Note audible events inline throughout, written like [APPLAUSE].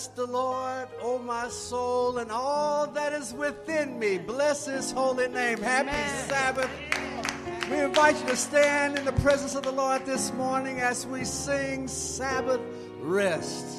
Bless the Lord, O my soul, and all that is within me. Bless his holy name. Happy Amen. Sabbath. We invite you to stand in the presence of the Lord this morning as we sing Sabbath Rest.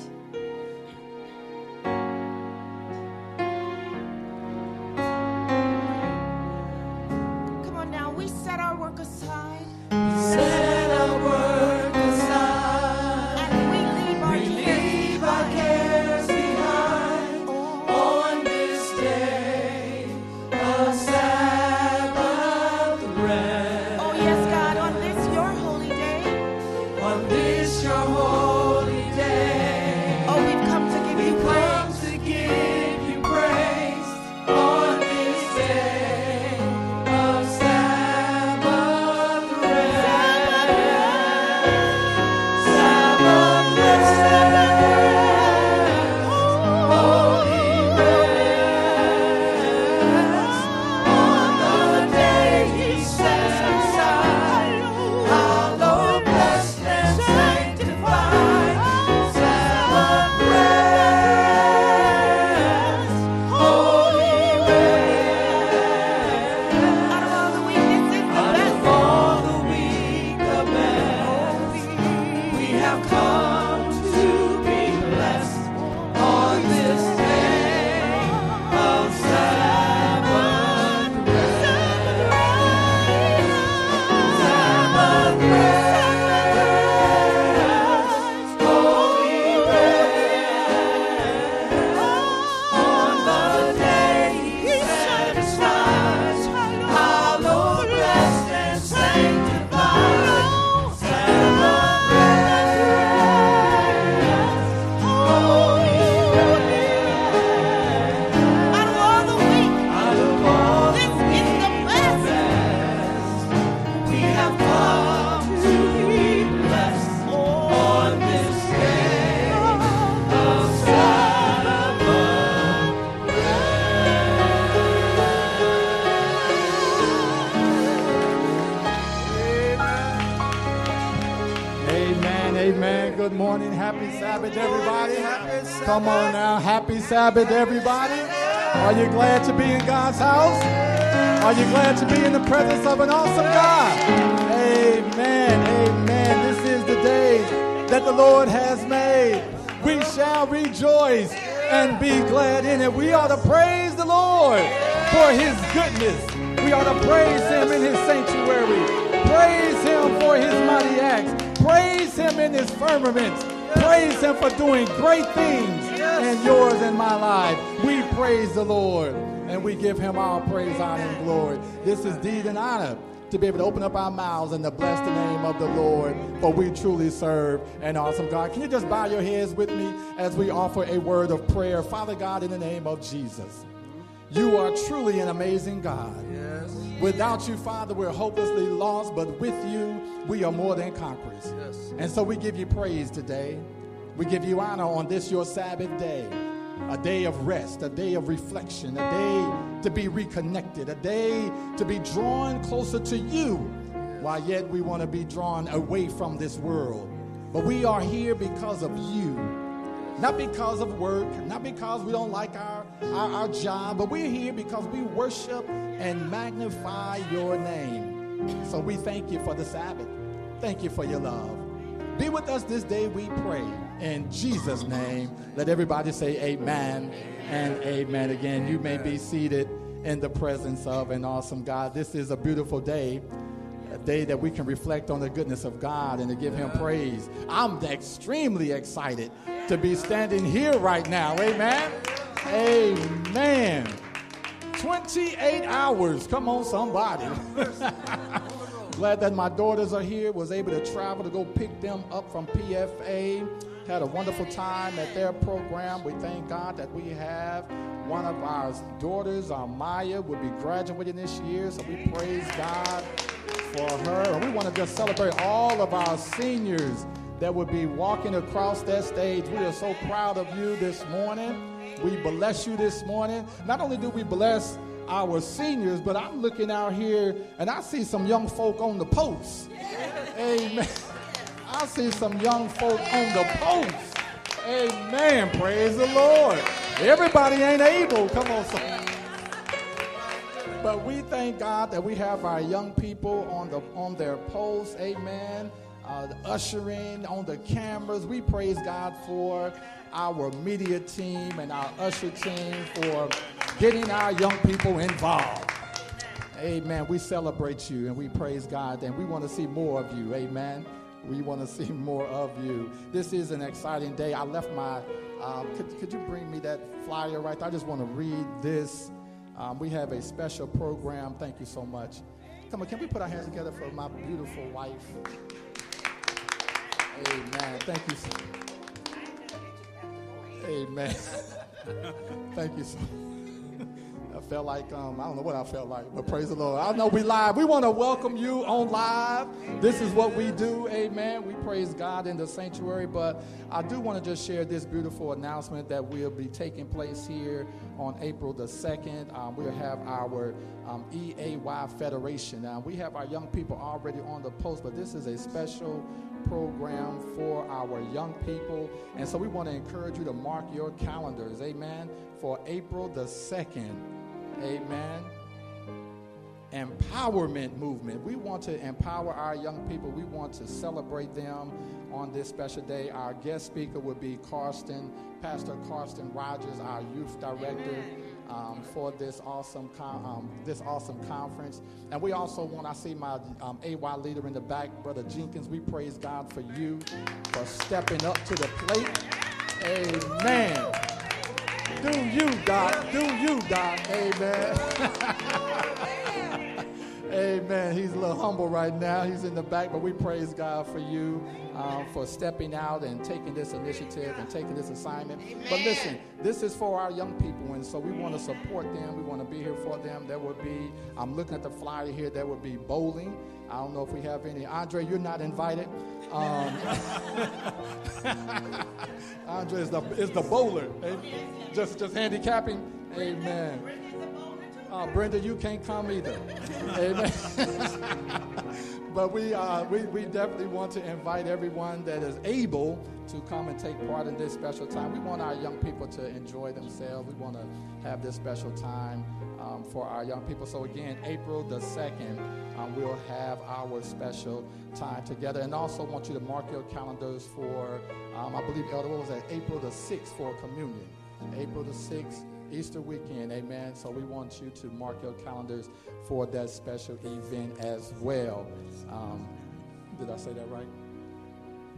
Sabbath, Are you glad to be in God's house? Are you glad to be in the presence of an awesome God? Amen. Amen. This is the day that the Lord has made. We shall rejoice and be glad in it. We ought to praise the Lord for his goodness. We ought to praise him in his sanctuary. Praise him for his mighty acts. Praise him in his firmaments. Praise him for doing great things in yours and my life. We praise the Lord and we give him all praise, honor, and glory. This is deed and honor to be able to open up our mouths and to bless the name of the Lord, for we truly serve an awesome God. Can you just bow your heads with me as we offer a word of prayer? Father God, in the name of Jesus, you are truly an amazing God. Yes. Without you, Father, we're hopelessly lost, but with you, we are more than conquerors. Yes. And so we give you praise today. We give you honor on this your Sabbath day, a day of rest, a day of reflection, a day to be reconnected, a day to be drawn closer to you, while yet we want to be drawn away from this world. But we are here because of you, not because of work, not because we don't like our, our, our job, but we're here because we worship and magnify your name. So we thank you for the Sabbath. Thank you for your love. Be with us this day, we pray. In Jesus' name, let everybody say amen and amen. Again, you may be seated in the presence of an awesome God. This is a beautiful day, a day that we can reflect on the goodness of God and to give Him praise. I'm extremely excited to be standing here right now. Amen. Amen. 28 hours. Come on, somebody. [LAUGHS] Glad that my daughters are here, was able to travel to go pick them up from PFA. Had a wonderful time at their program. We thank God that we have one of our daughters, our Maya, will be graduating this year. So we praise God for her. We want to just celebrate all of our seniors that will be walking across that stage. We are so proud of you this morning. We bless you this morning. Not only do we bless our seniors, but I'm looking out here and I see some young folk on the post. Amen. I see some young folk on the post. Amen. Praise the Lord. Everybody ain't able. Come on, son. But we thank God that we have our young people on the on their posts. Amen. Uh, ushering on the cameras. We praise God for our media team and our usher team for getting our young people involved. Amen. We celebrate you and we praise God and we want to see more of you. Amen. We want to [LAUGHS] see more of you. This is an exciting day. I left my, um, could, could you bring me that flyer right there? I just want to read this. Um, we have a special program. Thank you so much. Come on, can we put our hands together for my beautiful wife? Amen. Thank you. Amen. Thank you so I felt like, um, I don't know what I felt like, but praise the Lord. I know we live. We want to welcome you on live. This is what we do. Amen. We praise God in the sanctuary, but I do want to just share this beautiful announcement that will be taking place here on April the 2nd. Um, we'll have our um, EAY Federation. Now, we have our young people already on the post, but this is a special program for our young people. And so we want to encourage you to mark your calendars, amen, for April the 2nd, amen. Empowerment movement. We want to empower our young people. We want to celebrate them on this special day. Our guest speaker will be Karsten, Pastor Carsten Rogers, our youth director. Amen um, for this awesome um, this awesome conference. And we also want, I see my um, AY leader in the back, Brother Jenkins. We praise God for you for stepping up to the plate. Amen. Do you, God. Do you, God. Amen. [LAUGHS] Amen. He's a little humble right now. He's in the back, but we praise God for you um, for stepping out and taking this initiative and taking this assignment. Amen. But listen, this is for our young people, and so we want to support them. We want to be here for them. There will be, I'm looking at the flyer here, there will be bowling. I don't know if we have any. Andre, you're not invited. Um, [LAUGHS] Andre is the, is the bowler. Just, just handicapping. Amen. Uh, Brenda, you can't come either. [LAUGHS] Amen. [LAUGHS] but we, uh, we, we definitely want to invite everyone that is able to come and take part in this special time. We want our young people to enjoy themselves. We want to have this special time um, for our young people. So, again, April the 2nd, um, we'll have our special time together. And also want you to mark your calendars for, um, I believe, Elder, what was that? April the 6th for communion. April the 6th Easter weekend, amen. So we want you to mark your calendars for that special event as well. Um, did I say that right?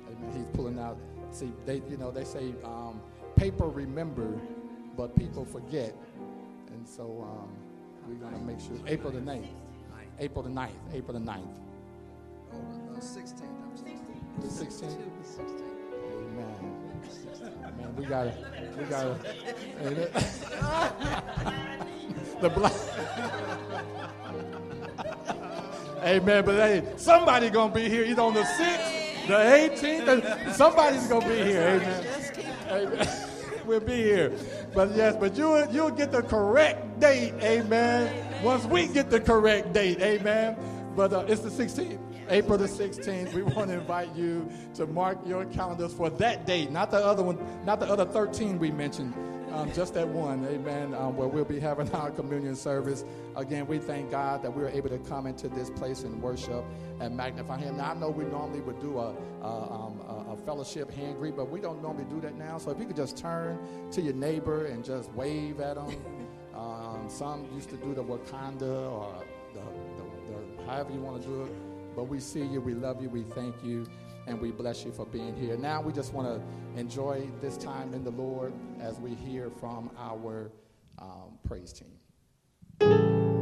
Amen. He's pulling out. See, they, you know, they say um, paper remember, but people forget. And so um, we're going to make sure. April the 9th. April the 9th. April the 9th. Oh, the 16th. The 16th? Amen. Man, we gotta, we gotta. [LAUGHS] the black. [LAUGHS] Amen. But hey, somebody gonna be here either on the sixth, the 18th, somebody's gonna be here. Amen. Amen. [LAUGHS] we'll be here. But yes, but you you'll get the correct date. Amen. Once we get the correct date. Amen. But uh, it's the 16th. April the 16th. We want to invite you to mark your calendars for that date, not the other one, not the other 13 we mentioned. Um, just that one, amen, um, where we'll be having our communion service. Again, we thank God that we are able to come into this place and worship and magnify Him. Now, I know we normally would do a, a, um, a, fellowship hand greet, but we don't normally do that now. So if you could just turn to your neighbor and just wave at them. Um, some used to do the Wakanda or the, the, the however you want to do it. But we see you, we love you, we thank you. and we bless you for being here. Now we just want to enjoy this time in the Lord as we hear from our um, praise team.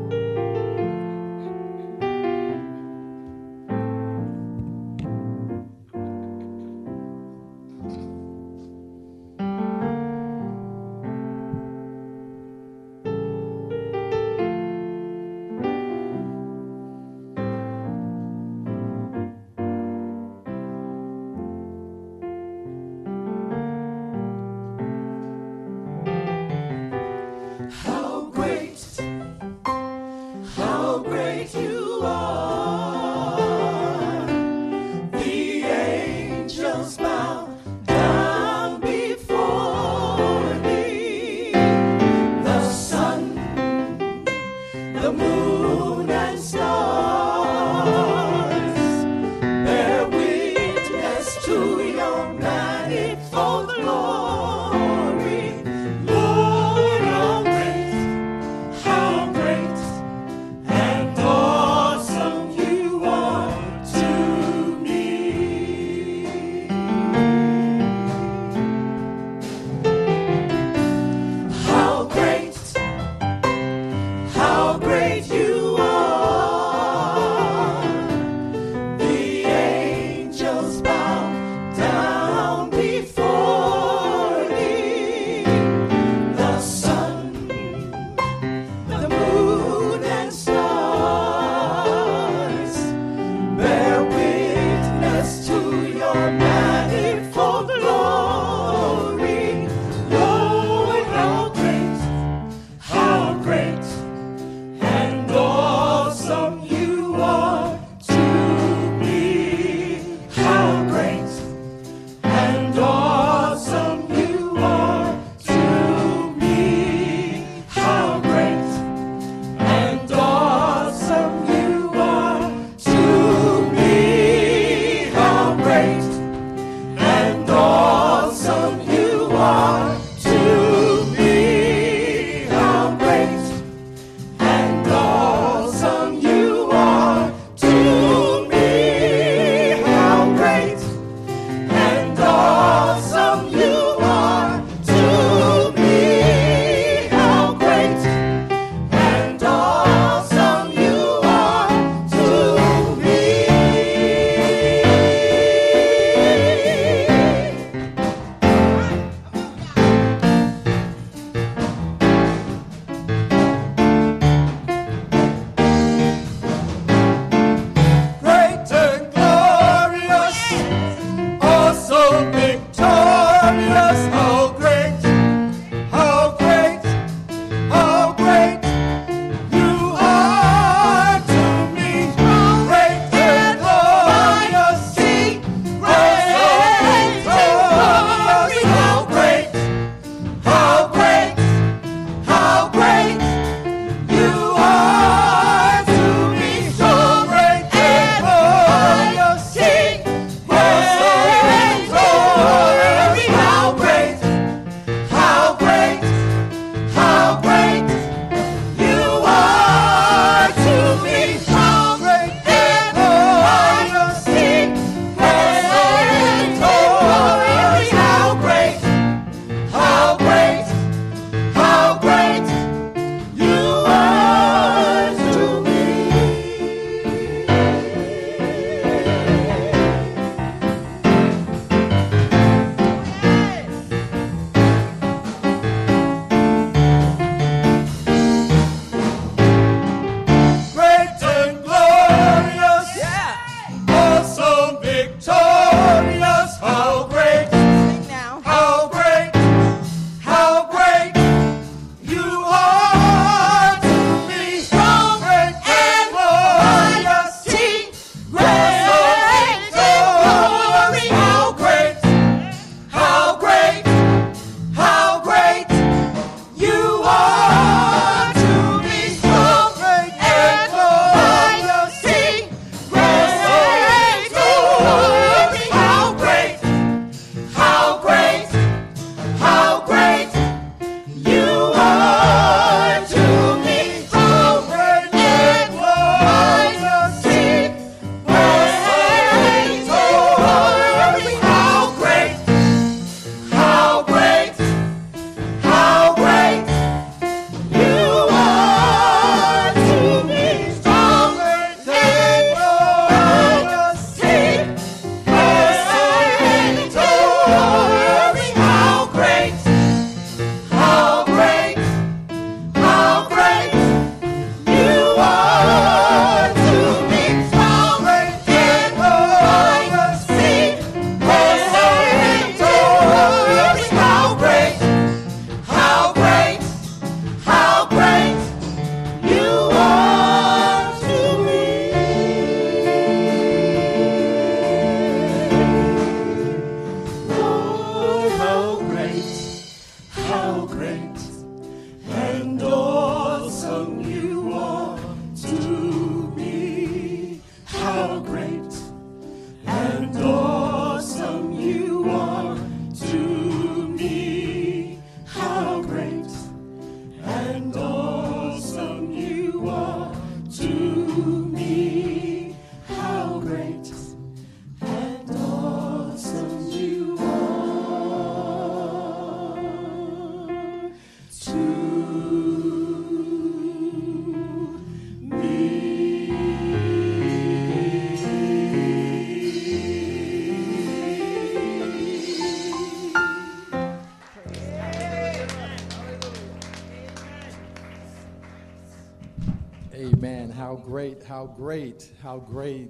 How great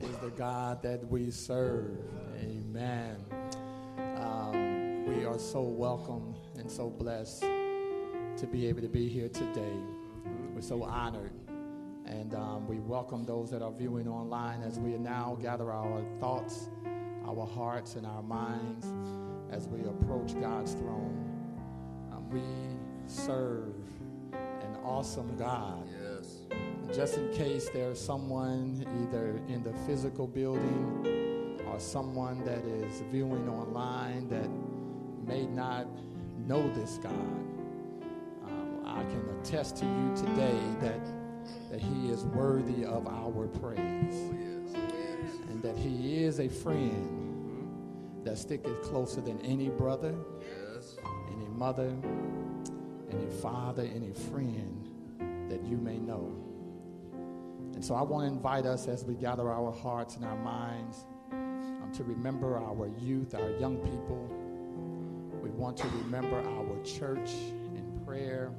is the God that we serve. Amen. Um, we are so welcome and so blessed to be able to be here today. We're so honored. And um, we welcome those that are viewing online as we now gather our thoughts, our hearts, and our minds as we approach God's throne. Um, we serve an awesome God just in case there's someone either in the physical building or someone that is viewing online that may not know this God, um, I can attest to you today that, that He is worthy of our praise. And that He is a friend that sticketh closer than any brother, any mother, any father, any friend that you may know. And so I want to invite us as we gather our hearts and our minds um, to remember our youth, our young people. We want to remember our church in prayer.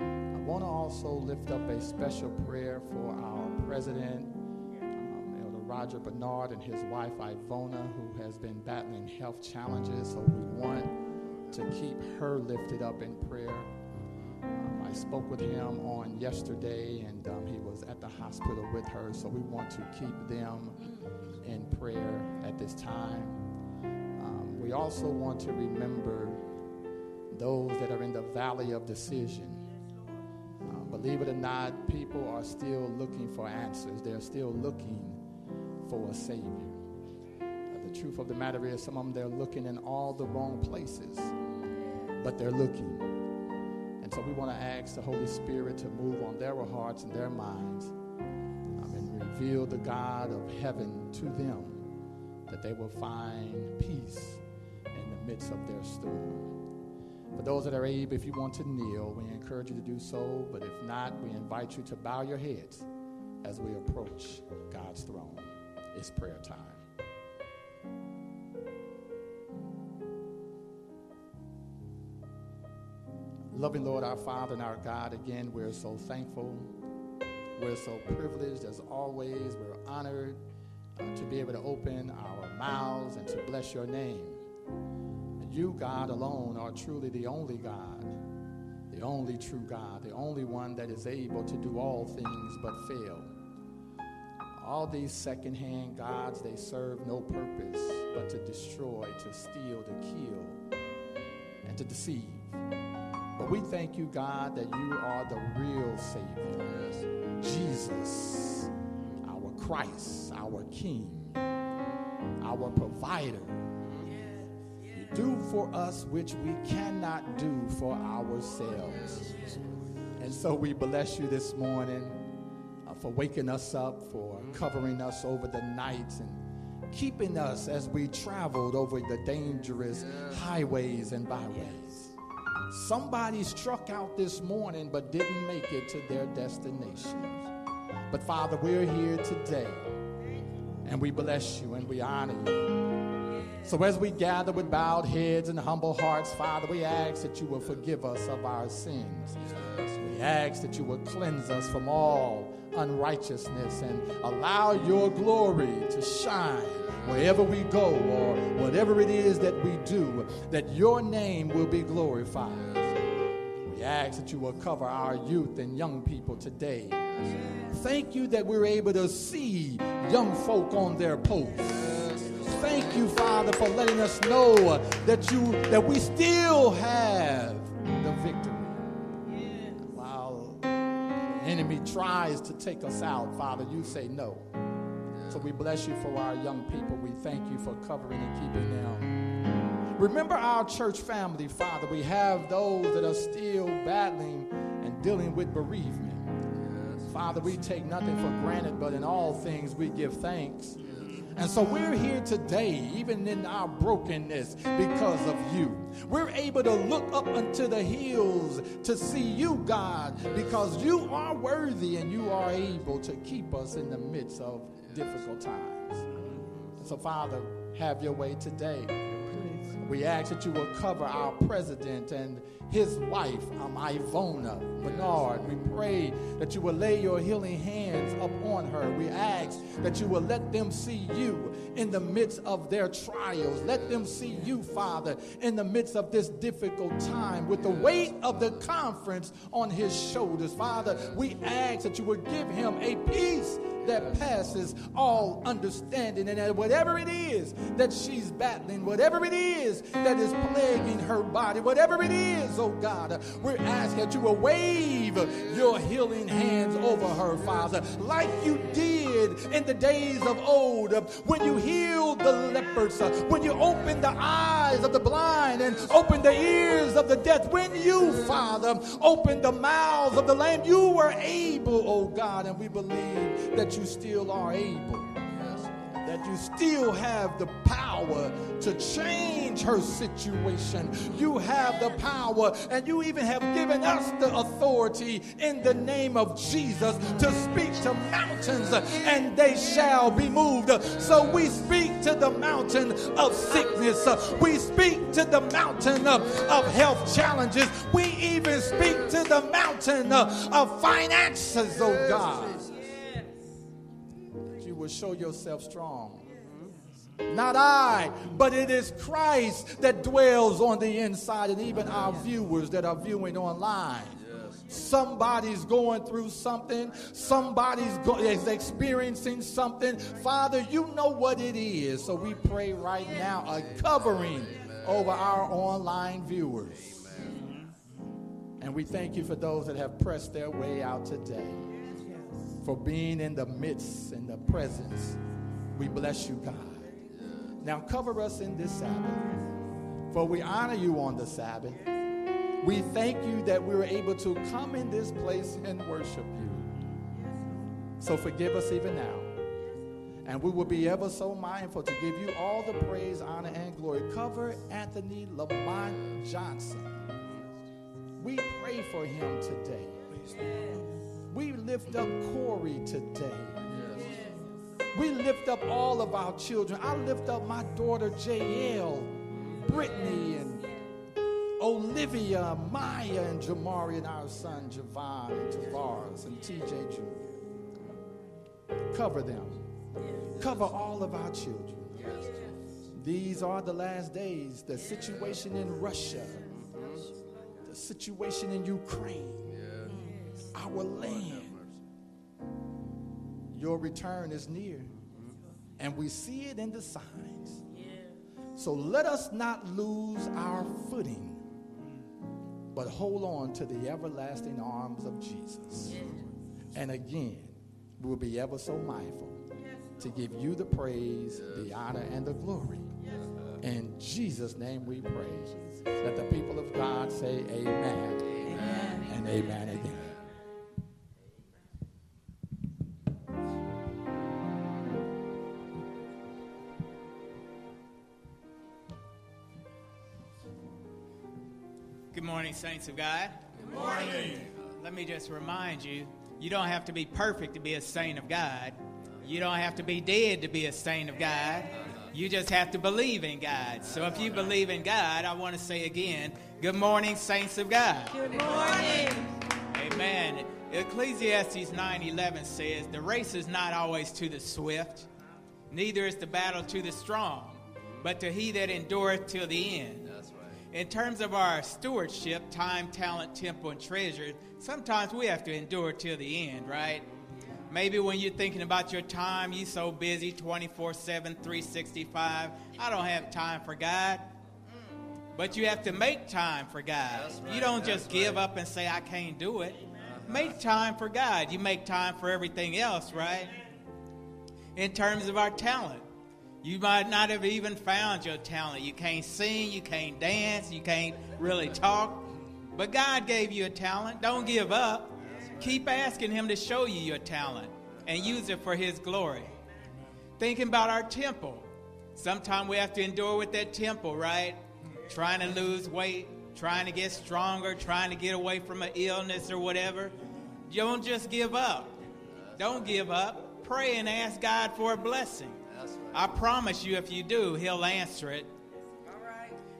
I want to also lift up a special prayer for our president, um, Elder Roger Bernard, and his wife Ivona, who has been battling health challenges. So we want to keep her lifted up in prayer. Um, I spoke with him on yesterday, and um, he was at the hospital with her, so we want to keep them in prayer at this time. Um, we also want to remember those that are in the valley of decision. Uh, believe it or not, people are still looking for answers, they're still looking for a Savior. Uh, the truth of the matter is, some of them they're looking in all the wrong places, but they're looking. And so we want to ask the Holy Spirit to move on their hearts and their minds um, and reveal the God of heaven to them that they will find peace in the midst of their storm. For those that are able, if you want to kneel, we encourage you to do so. But if not, we invite you to bow your heads as we approach God's throne. It's prayer time. Loving Lord, our Father and our God, again, we're so thankful. We're so privileged as always. We're honored uh, to be able to open our mouths and to bless your name. And you, God alone, are truly the only God, the only true God, the only one that is able to do all things but fail. All these secondhand gods, they serve no purpose but to destroy, to steal, to kill, and to deceive. But we thank you, God, that you are the real Savior. Jesus, our Christ, our King, our provider. You do for us which we cannot do for ourselves. And so we bless you this morning uh, for waking us up, for covering us over the night, and keeping us as we traveled over the dangerous highways and byways. Somebody struck out this morning but didn't make it to their destination. But Father, we're here today and we bless you and we honor you. So as we gather with bowed heads and humble hearts, Father, we ask that you will forgive us of our sins. We ask that you will cleanse us from all unrighteousness and allow your glory to shine wherever we go or whatever it is that we do, that your name will be glorified. We ask that you will cover our youth and young people today. Thank you that we're able to see young folk on their posts. Thank you, Father, for letting us know that you that we still have the victory. While the enemy tries to take us out, Father, you say no. So we bless you for our young people. We thank you for covering and keeping them. Remember our church family, Father. We have those that are still battling and dealing with bereavement. Father, we take nothing for granted, but in all things we give thanks. And so we're here today, even in our brokenness, because of you. We're able to look up unto the hills to see you, God, because you are worthy and you are able to keep us in the midst of difficult times. So, Father, have your way today. We ask that you will cover our president and his wife, um, Ivona Bernard. We pray that you will lay your healing hands upon her. We ask that you will let them see you in the midst of their trials. Let them see you, Father, in the midst of this difficult time with the weight of the conference on his shoulders. Father, we ask that you would give him a peace that passes all understanding. And whatever it is that she's battling, whatever it is that is plaguing her body, whatever it is, oh God, we're asking that you will wave your healing hands over her, Father, like you did in the days of old when you healed the lepers, when you opened the eyes of the blind and opened the ears of the deaf, when you, Father, opened the mouths of the lame, you were able, oh God, and we believe that you still are able, that you still have the power to change her situation. You have the power, and you even have given us the authority in the name of Jesus to speak to mountains, and they shall be moved. So we speak to the mountain of sickness, we speak to the mountain of, of health challenges, we even speak to the mountain of finances, oh God will show yourself strong. Not I, but it is Christ that dwells on the inside, and even our viewers that are viewing online. Somebody's going through something. Somebody's go- is experiencing something. Father, you know what it is. So we pray right now a covering over our online viewers. And we thank you for those that have pressed their way out today for being in the midst, in the presence. We bless you, God. Now cover us in this Sabbath, for we honor you on the Sabbath. We thank you that we were able to come in this place and worship you. So forgive us even now. And we will be ever so mindful to give you all the praise, honor, and glory. Cover Anthony Lamont Johnson. We pray for him today. We lift up Corey today. We lift up all of our children. I lift up my daughter JL, Brittany, and Olivia, Maya, and Jamari, and our son Javon, and Tavares, and TJ Jr. Cover them. Cover all of our children. These are the last days. The situation in Russia, the situation in Ukraine, our land. Your return is near, and we see it in the signs. So let us not lose our footing, but hold on to the everlasting arms of Jesus. And again, we will be ever so mindful to give you the praise, the honor, and the glory. In Jesus' name we pray. Let the people of God say amen, amen. and amen again. Good morning, saints of God. Good morning. Uh, let me just remind you you don't have to be perfect to be a saint of God. You don't have to be dead to be a saint of God. You just have to believe in God. So if you believe in God, I want to say again, good morning, saints of God. Good morning. Amen. Ecclesiastes 9:11 says, "The race is not always to the swift, neither is the battle to the strong, but to he that endureth till the end." In terms of our stewardship, time, talent, temple, and treasure, sometimes we have to endure till the end, right? Maybe when you're thinking about your time, you're so busy 24 7, 365. I don't have time for God. But you have to make time for God. Right, you don't just give right. up and say, I can't do it. Uh-huh. Make time for God. You make time for everything else, right? In terms of our talent, you might not have even found your talent. You can't sing, you can't dance, you can't really talk. But God gave you a talent. Don't give up. Keep asking Him to show you your talent and use it for His glory. Thinking about our temple. Sometimes we have to endure with that temple, right? Trying to lose weight, trying to get stronger, trying to get away from an illness or whatever. Don't just give up. Don't give up. Pray and ask God for a blessing. I promise you, if you do, He'll answer it.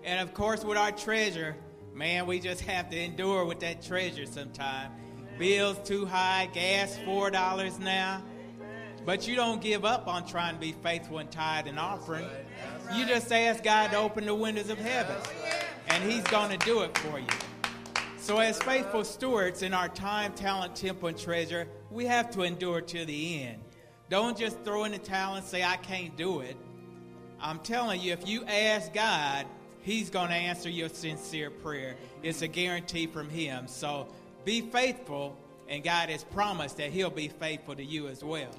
And of course, with our treasure, man, we just have to endure with that treasure sometime. Bills too high, gas $4 now. But you don't give up on trying to be faithful and tithe and offering. You just ask God to open the windows of heaven, and He's going to do it for you. So, as faithful stewards in our time, talent, temple, and treasure, we have to endure to the end. Don't just throw in the towel and say, I can't do it. I'm telling you, if you ask God, He's going to answer your sincere prayer. It's a guarantee from Him. So, be faithful, and God has promised that He'll be faithful to you as well.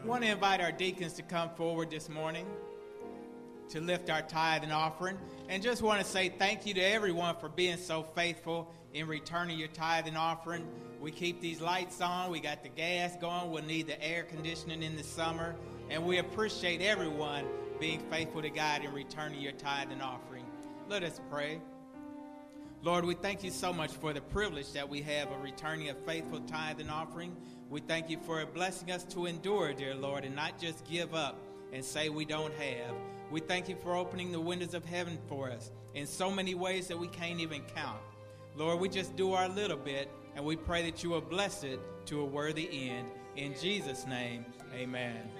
I want to invite our deacons to come forward this morning to lift our tithe and offering. And just want to say thank you to everyone for being so faithful in returning your tithe and offering. We keep these lights on, we got the gas going, we'll need the air conditioning in the summer. And we appreciate everyone being faithful to God in returning your tithe and offering. Let us pray. Lord, we thank you so much for the privilege that we have of returning a faithful tithe and offering. We thank you for blessing us to endure, dear Lord, and not just give up and say we don't have. We thank you for opening the windows of heaven for us in so many ways that we can't even count. Lord, we just do our little bit, and we pray that you will bless it to a worthy end. In Jesus' name, amen.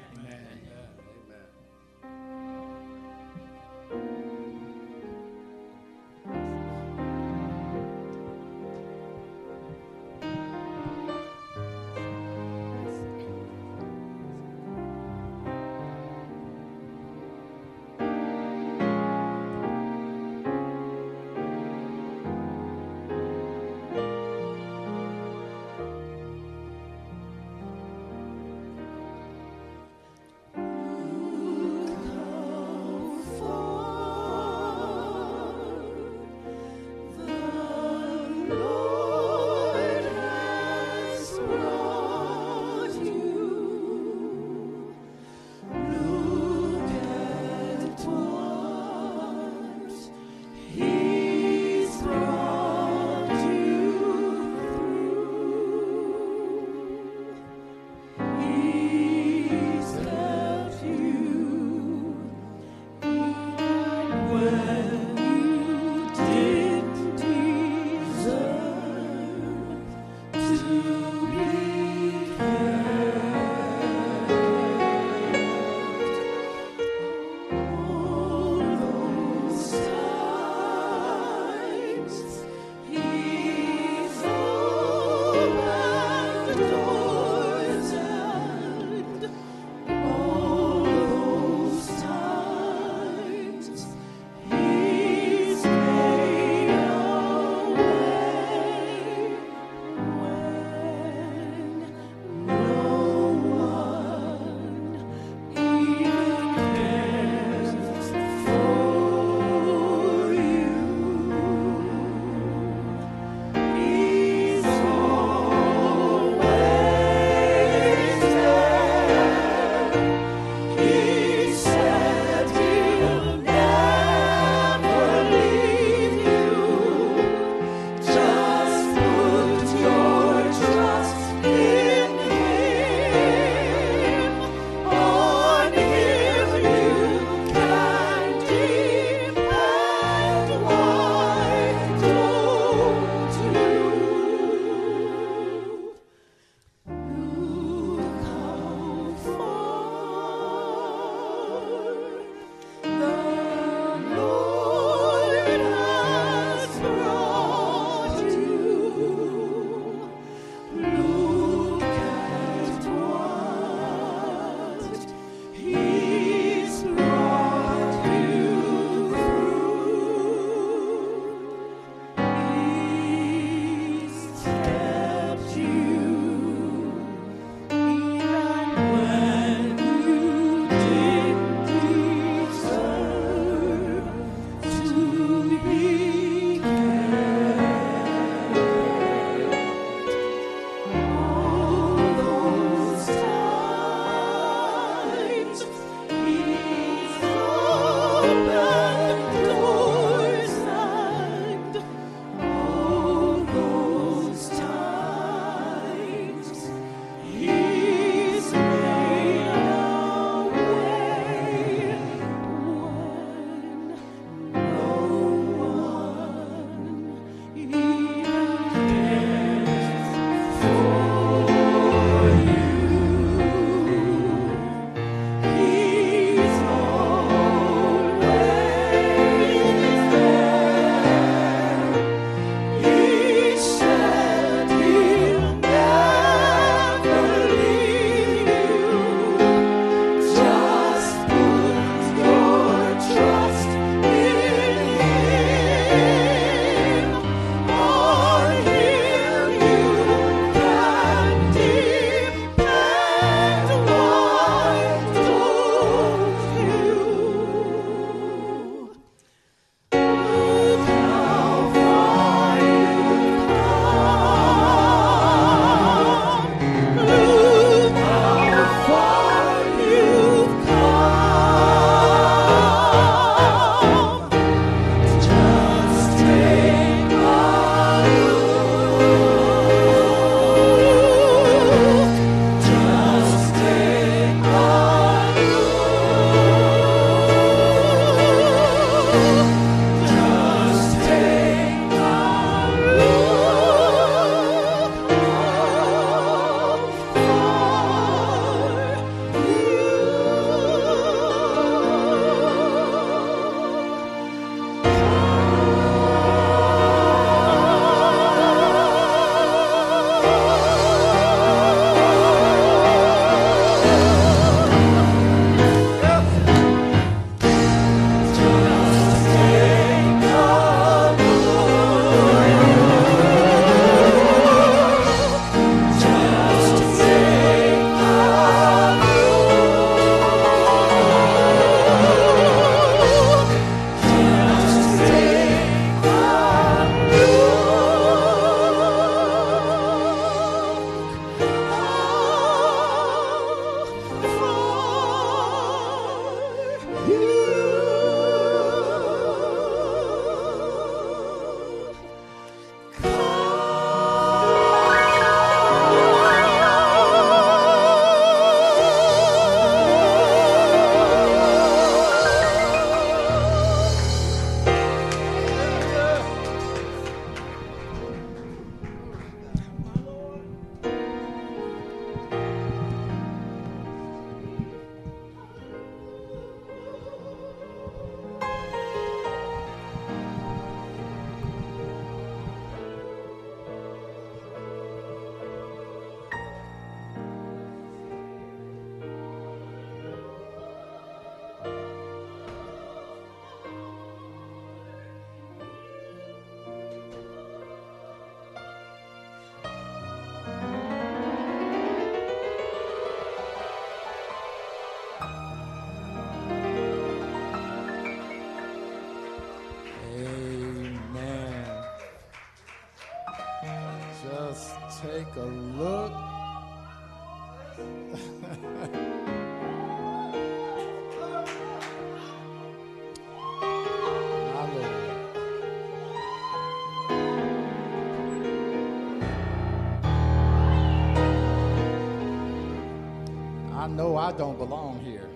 I don't belong here.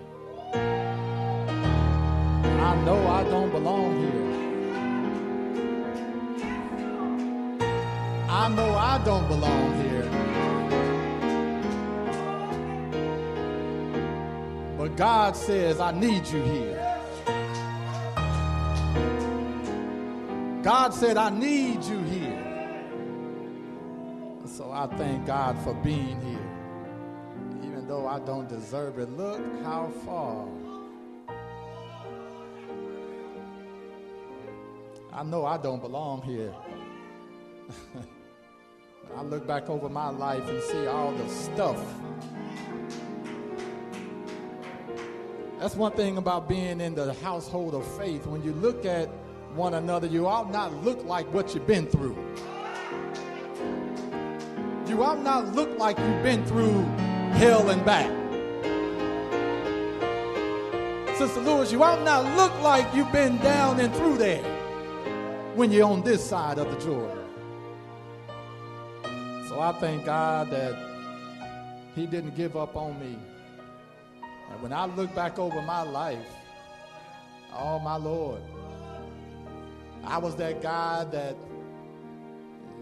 I know I don't belong here. I know I don't belong here. But God says, I need you here. God said, I need you here. So I thank God for being here. Look how far. I know I don't belong here. [LAUGHS] I look back over my life and see all the stuff. That's one thing about being in the household of faith. When you look at one another, you ought not look like what you've been through. You ought not look like you've been through hell and back. Sister Lewis, you ought not look like you've been down and through there when you're on this side of the Jordan. So I thank God that He didn't give up on me. And when I look back over my life, oh my Lord, I was that guy that,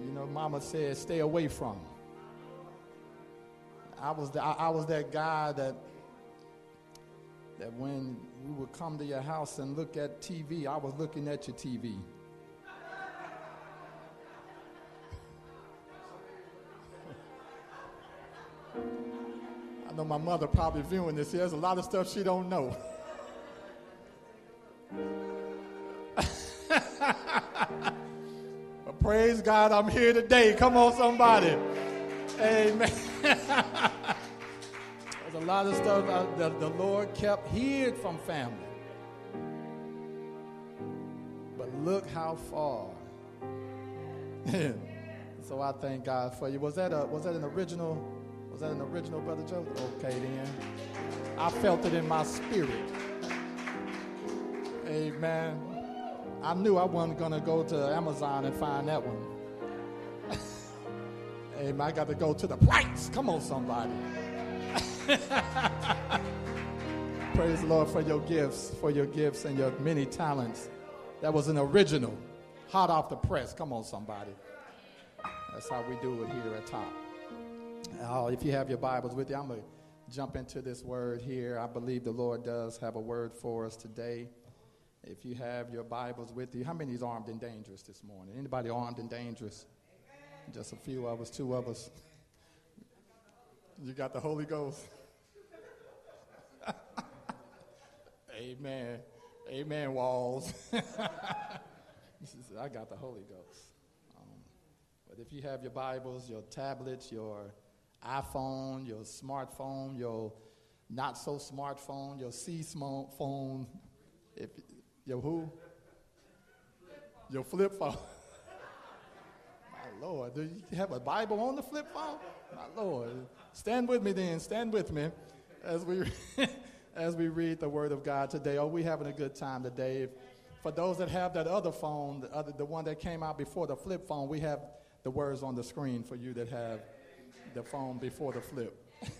you know, Mama said, stay away from. I was, the, I, I was that guy that, that when we would come to your house and look at TV, I was looking at your TV. I know my mother probably viewing this. There's a lot of stuff she don't know. [LAUGHS] but praise God, I'm here today. Come on, somebody. Amen. [LAUGHS] There's a lot of stuff that the Lord kept hid from family. But look how far. [LAUGHS] so I thank God for you. Was that a was that an original was that an original, Brother Joe? Okay, then. I felt it in my spirit. Amen. I knew I wasn't to go to Amazon and find that one. [LAUGHS] Amen. I got to go to the price. Come on, somebody. [LAUGHS] Praise the Lord for your gifts, for your gifts and your many talents. That was an original, hot off the press. Come on, somebody. That's how we do it here at top. Uh, if you have your Bibles with you, I'm going to jump into this word here. I believe the Lord does have a word for us today. If you have your Bibles with you, how many is armed and dangerous this morning? Anybody armed and dangerous? Just a few of us, two of us. You got the Holy Ghost. Amen. Amen, walls. [LAUGHS] I got the Holy Ghost. Um, but if you have your Bibles, your tablets, your iPhone, your smartphone, your not so smartphone, your C phone, if your who? Your flip phone. [LAUGHS] My Lord, do you have a Bible on the flip phone? My Lord, stand with me then. Stand with me as we [LAUGHS] as we read the Word of God today. Oh, we having a good time today. For those that have that other phone, the, other, the one that came out before the flip phone, we have the words on the screen for you that have the phone before the flip. [LAUGHS]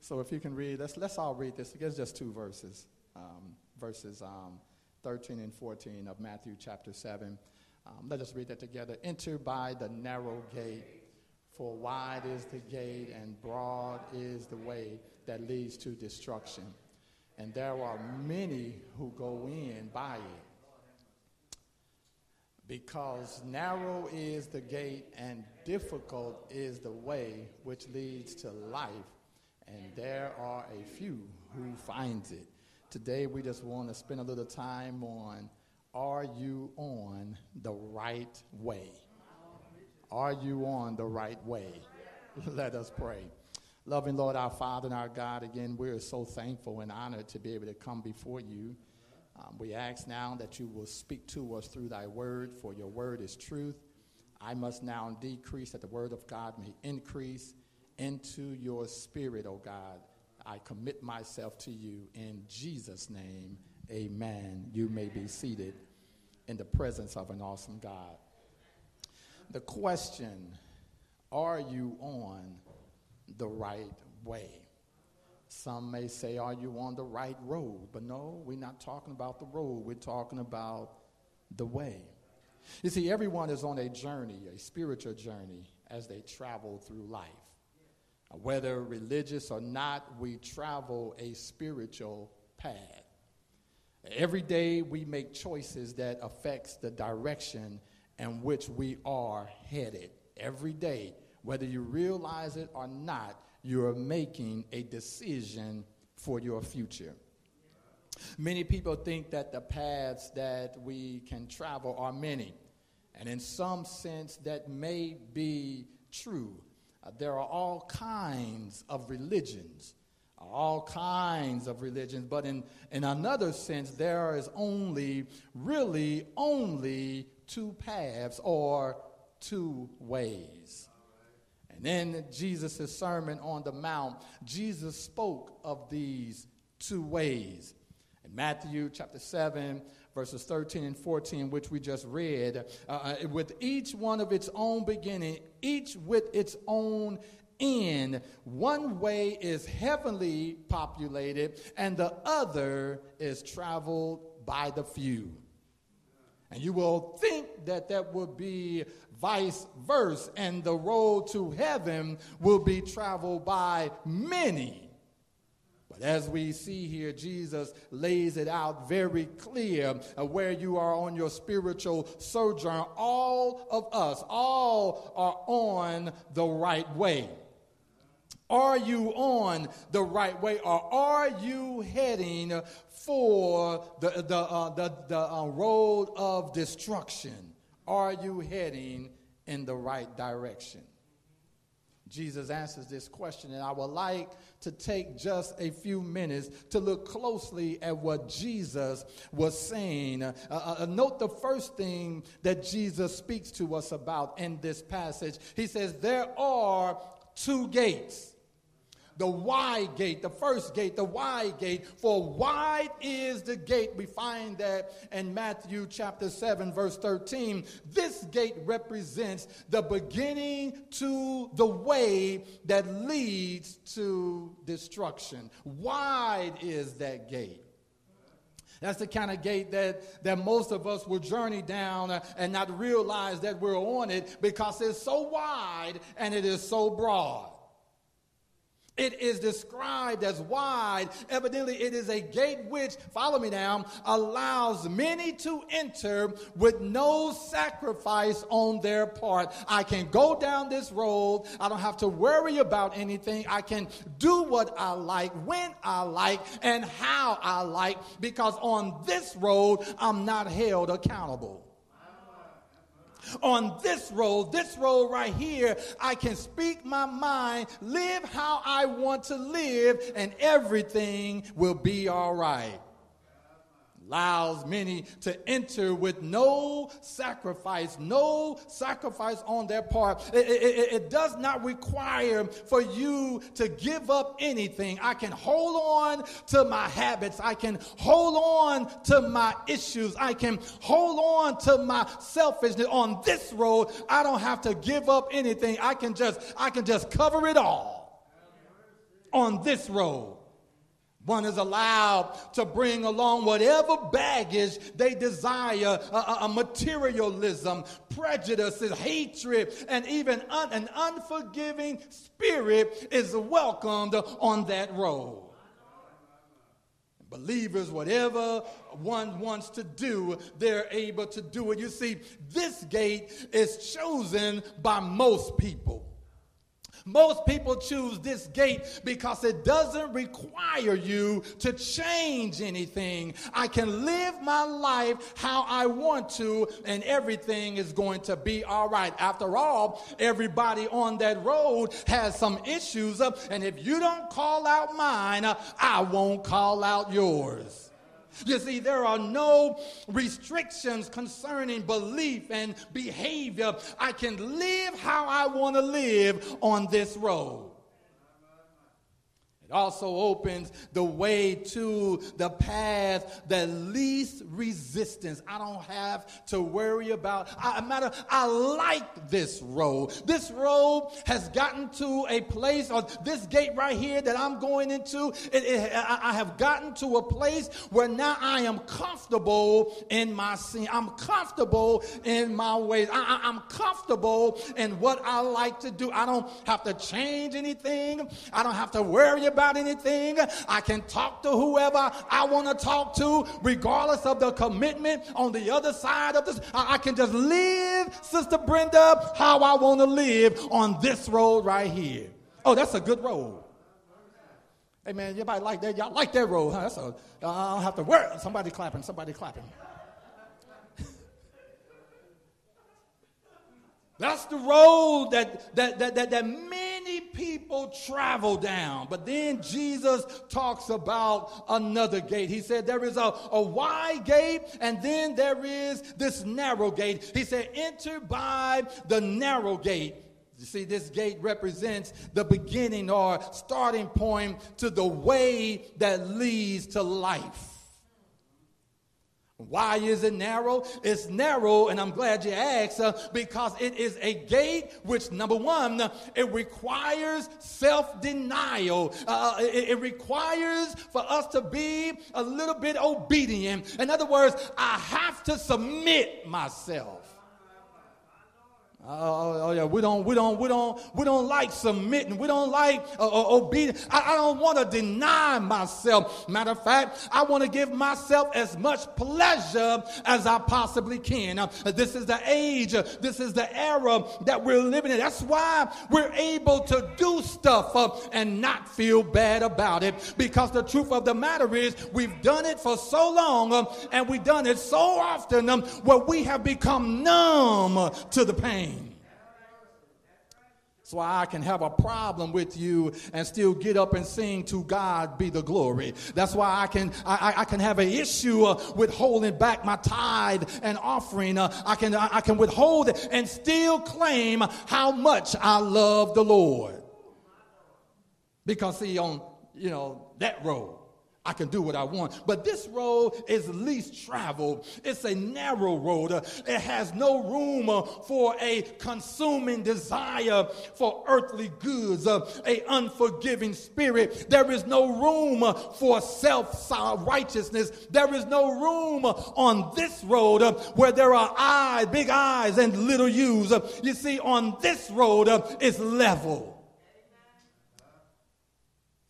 so if you can read, let's, let's all read this. It's just two verses, um, verses um, 13 and 14 of Matthew chapter 7. Um, let us read that together. Enter by the narrow gate, for wide is the gate and broad is the way that leads to destruction. And there are many who go in by it because narrow is the gate and difficult is the way which leads to life, and there are a few who finds it. Today we just want to spend a little time on are you on the right way? Are you on the right way? [LAUGHS] Let us pray. Loving Lord, our Father and our God, again, we're so thankful and honored to be able to come before you. Um, we ask now that you will speak to us through thy word, for your word is truth. I must now decrease that the word of God may increase into your spirit, O God. I commit myself to you in Jesus' name. Amen. You may be seated in the presence of an awesome God. The question are you on the right way? Some may say, Are you on the right road? But no, we're not talking about the road, we're talking about the way. You see, everyone is on a journey, a spiritual journey, as they travel through life. Whether religious or not, we travel a spiritual path. Every day we make choices that affects the direction in which we are headed. Every day, whether you realize it or not, you are making a decision for your future. Many people think that the paths that we can travel are many. And in some sense, that may be true. Uh, there are all kinds of religions, all kinds of religions, but in, in another sense, there is only, really, only two paths or two ways. And in Jesus' Sermon on the Mount, Jesus spoke of these two ways. In Matthew chapter 7, verses 13 and 14, which we just read, uh, uh, with each one of its own beginning, each with its own end. One way is heavenly populated, and the other is traveled by the few. And you will think that that would be vice versa, and the road to heaven will be traveled by many. But as we see here, Jesus lays it out very clear uh, where you are on your spiritual sojourn. All of us, all are on the right way. Are you on the right way or are you heading for the, the, uh, the, the uh, road of destruction? Are you heading in the right direction? Jesus answers this question, and I would like to take just a few minutes to look closely at what Jesus was saying. Uh, uh, uh note the first thing that Jesus speaks to us about in this passage. He says, There are two gates the wide gate, the first gate, the wide gate. For wide is the gate. We find that in Matthew chapter 7, verse 13. This gate represents the beginning to the way that leads to destruction. Wide is that gate. That's the kind of gate that, that most of us will journey down and not realize that we're on it because it's so wide and it is so broad. It is described as wide. Evidently, it is a gate which, follow me now, allows many to enter with no sacrifice on their part. I can go down this road. I don't have to worry about anything. I can do what I like, when I like, and how I like, because on this road, I'm not held accountable on this road, this road right here, I can speak my mind, live how I want to live, and everything will be all right allows many to enter with no sacrifice, no sacrifice on their part. It, it, it, does not require for you to give up anything. I can hold on to my habits. I can hold on to my issues. I can hold on to my selfishness. On this road, I don't have to give up anything. I can just, I can just cover it all on this road. One is allowed to bring along whatever baggage they desire a, a materialism, prejudices, hatred, and even un, an unforgiving spirit is welcomed on that road. Believers, whatever one wants to do, they're able to do it. You see, this gate is chosen by most people. Most people choose this gate because it doesn't require you to change anything. I can live my life how I want to, and everything is going to be all right. After all, everybody on that road has some issues, and if you don't call out mine, I won't call out yours. You see, there are no restrictions concerning belief and behavior. I can live how I want to live on this road. It also opens the way to the path that least resistance. I don't have to worry about. I matter. I like this road. This road has gotten to a place, or this gate right here that I'm going into. It, it, I have gotten to a place where now I am comfortable in my sin. I'm comfortable in my ways. I, I, I'm comfortable in what I like to do. I don't have to change anything. I don't have to worry about about anything. I can talk to whoever I want to talk to, regardless of the commitment on the other side of this. I, can just live, Sister Brenda, how I want to live on this road right here. Oh, that's a good road. Hey man, everybody like that? Y'all like that road? Huh? That's I don't have to worry. Somebody clapping. Somebody clapping. [LAUGHS] That's the road that, that, that, that, that people travel down. But then Jesus talks about another gate. He said there is a, a wide gate and then there is this narrow gate. He said, enter by the narrow gate. You see, this gate represents the beginning or starting point to the way that leads to life. Why is it narrow? It's narrow, and I'm glad you asked, uh, because it is a gate which, number one, it requires self denial. Uh, uh, it, it requires for us to be a little bit obedient. In other words, I have to submit myself. Oh, oh, yeah, we don't, we don't, we don't, we don't like submitting. We don't like uh, uh, obedience. I, I don't want to deny myself. Matter of fact, I want to give myself as much pleasure as I possibly can. Uh, this is the age. This is the era that we're living in. That's why we're able to do stuff uh, and not feel bad about it. Because the truth of the matter is, we've done it for so long uh, and we've done it so often um, where we have become numb to the pain. Why I can have a problem with you and still get up and sing to God be the glory. That's why I can I, I can have an issue uh, with holding back my tithe and offering. Uh, I can I can withhold it and still claim how much I love the Lord. Because see on you know that road I can do what I want. But this road is least traveled. It's a narrow road. It has no room for a consuming desire for earthly goods, a unforgiving spirit. There is no room for self righteousness. There is no room on this road where there are eyes, big eyes, and little U's. You see, on this road, it's level.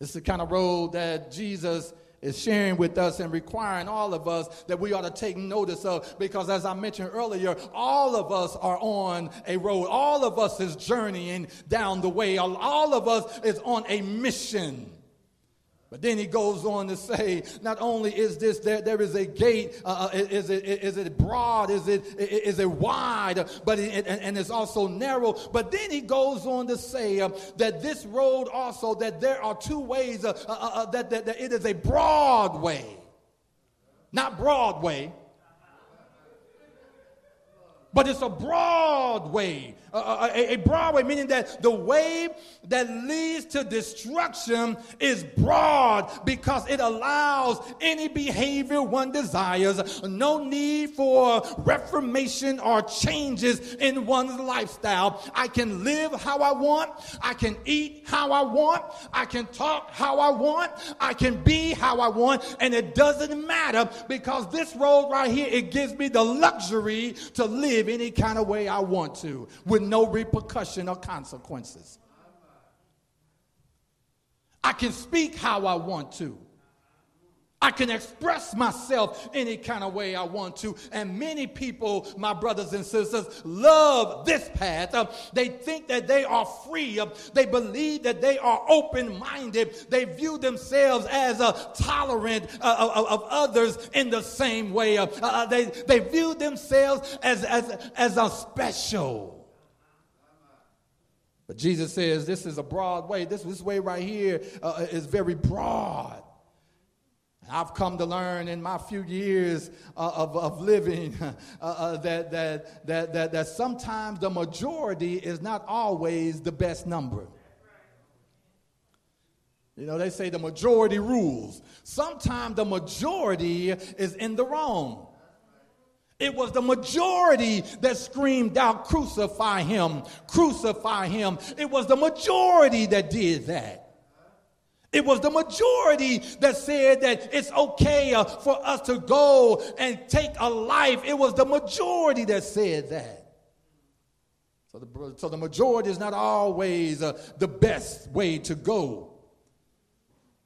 It's the kind of road that Jesus is sharing with us and requiring all of us that we ought to take notice of because as I mentioned earlier, all of us are on a road. All of us is journeying down the way. All of us is on a mission. But then he goes on to say, not only is this there, there is a gate, uh, uh is, it, is it broad, is it, is it wide, but it, and, it's also narrow. But then he goes on to say uh, that this road also, that there are two ways, uh, uh, uh, that, that, that it is a broad way, not Broadway, but it's a broad way. A, a, broad way, meaning that the way that leads to destruction is broad because it allows any behavior one desires. No need for reformation or changes in one's lifestyle. I can live how I want. I can eat how I want. I can talk how I want. I can be how I want. And it doesn't matter because this road right here, it gives me the luxury to live any kind of way I want to with no repercussion or consequences. I can speak how I want to. I can express myself any kind of way I want to. And many people, my brothers and sisters, love this path. Uh, they think that they are free. Uh, they believe that they are open minded. They view themselves as uh, tolerant uh, of, of, others in the same way. Uh, uh, they, they view themselves as, as, as a special. But Jesus says this is a broad way. This, this way right here is very broad. I've come to learn in my few years uh, of, of living [LAUGHS] uh, uh, that, that, that, that, that sometimes the majority is not always the best number. You know, they say the majority rules. Sometimes the majority is in the wrong. It was the majority that screamed out, Crucify him, crucify him. It was the majority that did that. It was the majority that said that it's okay uh, for us to go and take a life. It was the majority that said that. So the, so the majority is not always uh, the best way to go.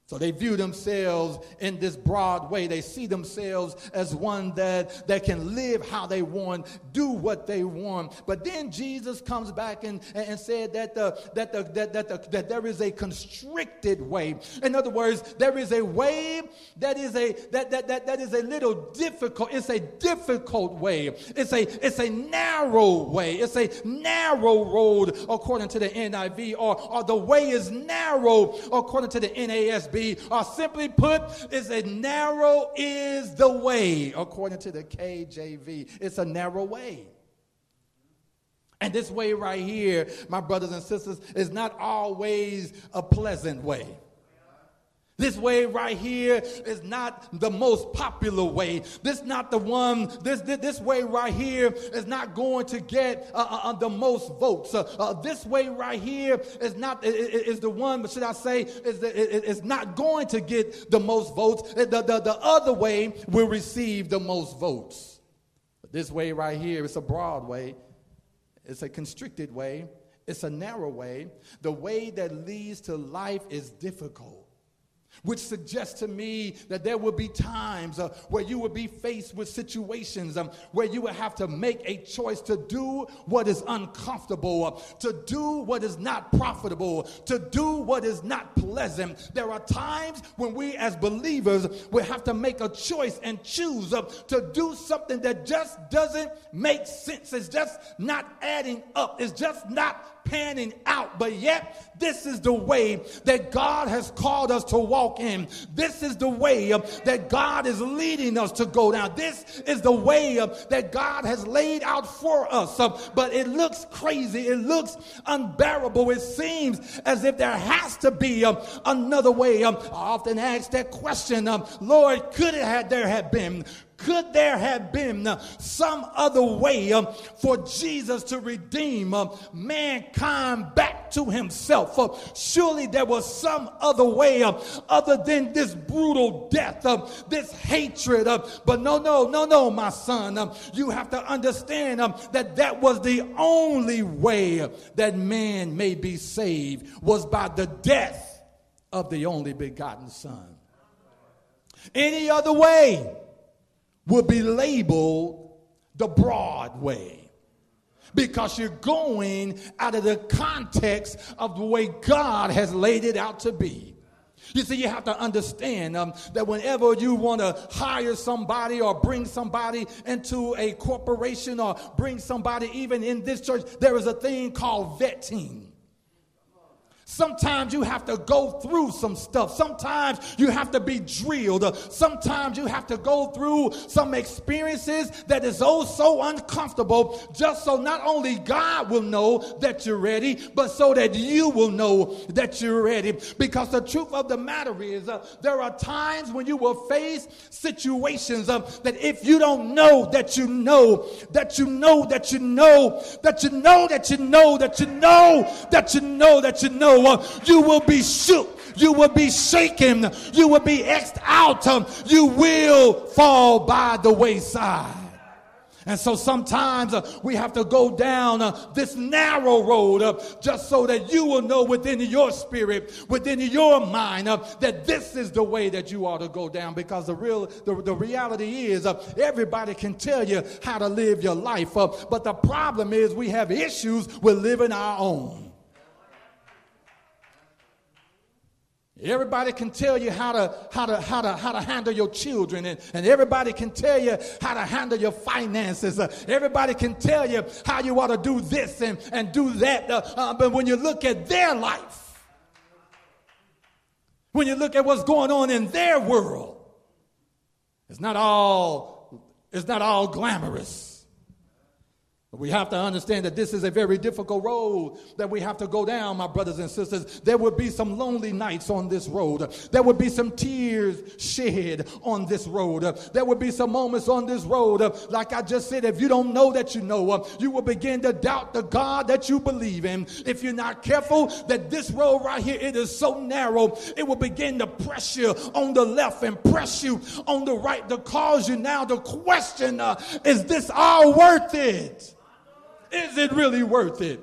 So they view themselves in this broad way. They see themselves as one that, that can live how they want, do what they want. But then Jesus comes back and, and said that, the, that, the, that, that, the, that there is a constricted way. In other words, there is a way that is a, that, that, that, that is a little difficult. It's a difficult way. It's a, it's a narrow way. It's a narrow road according to the NIV or, or the way is narrow according to the NASB be, or simply put, is a narrow is the way, according to the KJV. It's a narrow way. And this way right here, my brothers and sisters, is not always a pleasant way. This way right here is not the most popular way. This not the one, this, this, this way right here is not going to get uh, uh, uh the most votes. Uh, uh, this way right here is not, is the one, But should I say, is, the, is not going to get the most votes. The, the, the other way will receive the most votes. But this way right here is a broad way. It's a constricted way. It's a narrow way. The way that leads to life is difficult which suggests to me that there will be times uh, where you will be faced with situations um, where you will have to make a choice to do what is uncomfortable, uh, to do what is not profitable, to do what is not pleasant. There are times when we as believers will have to make a choice and choose uh, to do something that just doesn't make sense. It's just not adding up. It's just not panning out, but yet this is the way that God has called us to walk in. This is the way that God is leading us to go down. This is the way that God has laid out for us. But it looks crazy. It looks unbearable. It seems as if there has to be another way. I often ask that question, Lord, could it have there have been? Could there have been some other way uh, for Jesus to redeem uh, mankind back to himself? Um, surely there was some other way other than this brutal death, this hatred. But no, no, no, no, my son. You have to understand that that was the only way that man may be saved was by the death of the only begotten son. Any other way will be labeled the broad way because you're going out of the context of the way God has laid it out to be. You see, you have to understand um, that whenever you want to hire somebody or bring somebody into a corporation or bring somebody even in this church, there is a thing called vetting. Sometimes you have to go through some stuff. Sometimes you have to be drilled. Sometimes you have to go through some experiences that is oh so uncomfortable just so not only God will know that you're ready, but so that you will know that you're ready. Because the truth of the matter is, uh, there are times when you will face situations uh, that if you don't know that you know, that you know that you know, that you know that you know, that you know that you know that you know you will be shook. You will be shaken. You will be X'd out. You will fall by the wayside. And so sometimes uh, we have to go down uh, this narrow road uh, just so that you will know within your spirit, within your mind, uh, that this is the way that you ought to go down. Because the real, the, the reality is, uh, everybody can tell you how to live your life. Uh, but the problem is, we have issues with living our own. Everybody can tell you how to, how to, how to, how to handle your children, and, and everybody can tell you how to handle your finances. Uh, everybody can tell you how you ought to do this and, and do that. Uh, uh, but when you look at their life, when you look at what's going on in their world, It's not all, it's not all glamorous. We have to understand that this is a very difficult road that we have to go down, my brothers and sisters. There would be some lonely nights on this road. There would be some tears shed on this road. There would be some moments on this road, like I just said, if you don't know that you know, you will begin to doubt the God that you believe in. If you're not careful, that this road right here, it is so narrow, it will begin to press you on the left and press you on the right to cause you now to question, uh, is this all worth it? Is it really worth it?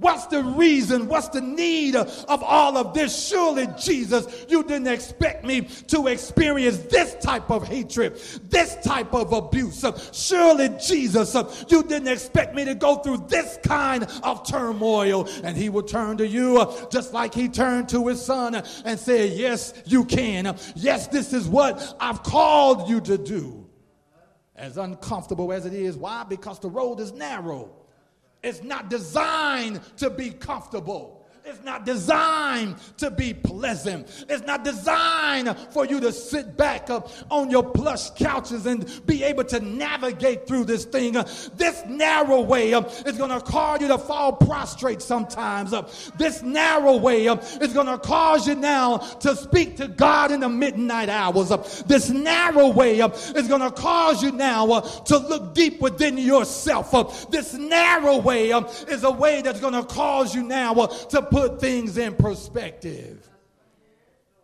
What's the reason? What's the need of all of this? Surely, Jesus, you didn't expect me to experience this type of hatred, this type of abuse. Surely, Jesus, you didn't expect me to go through this kind of turmoil. And he will turn to you just like he turned to his son and say, Yes, you can. Yes, this is what I've called you to do. As uncomfortable as it is. Why? Because the road is narrow. It's not designed to be comfortable. It's not designed to be pleasant. It's not designed for you to sit back up on your plush couches and be able to navigate through this thing. This narrow way is going to cause you to fall prostrate sometimes. This narrow way is going to cause you now to speak to God in the midnight hours. This narrow way is going to cause you now uh, to look deep within yourself. This narrow way is a way that's going to cause you now uh, to put things in perspective.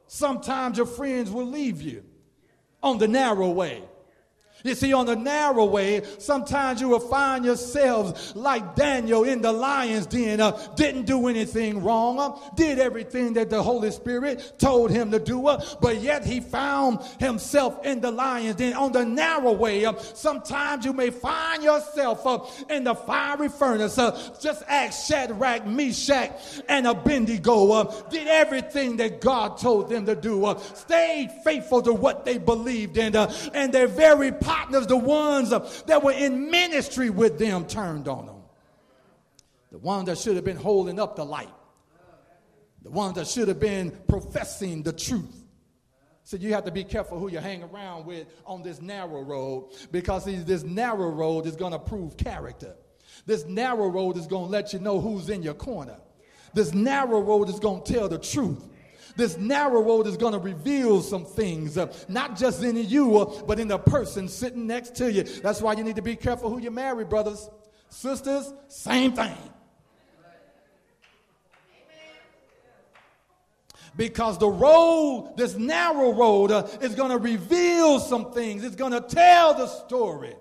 Sometimes your friends will leave you on the narrow way. You see, on the narrow way, sometimes you will find yourselves like Daniel in the lion's den, uh, didn't do anything wrong, uh, did everything that the Holy Spirit told him to do, uh, but yet he found himself in the lion's den. On the narrow way, uh, sometimes you may find yourself uh, in the fiery furnace. Uh, just ask Shadrach, Meshach, and Abednego. did everything that God told them to do, stayed faithful to what they believed in, and their very partners, the ones uh, that were in ministry with them, turned on them. The ones that should have been holding up the light, the ones that should have been professing the truth. So you have to be careful who you hang around with on this narrow road because this narrow road is going to prove character. This narrow road is going to let you know who's in your corner. This narrow road is going to tell the truth this narrow road is going to reveal some things, uh, not just in you, uh, but in the person sitting next to you. That's why you need to be careful who you marry, brothers. Sisters, same thing. Because the road, this narrow road, uh, is going to reveal some things. It's going to tell the story.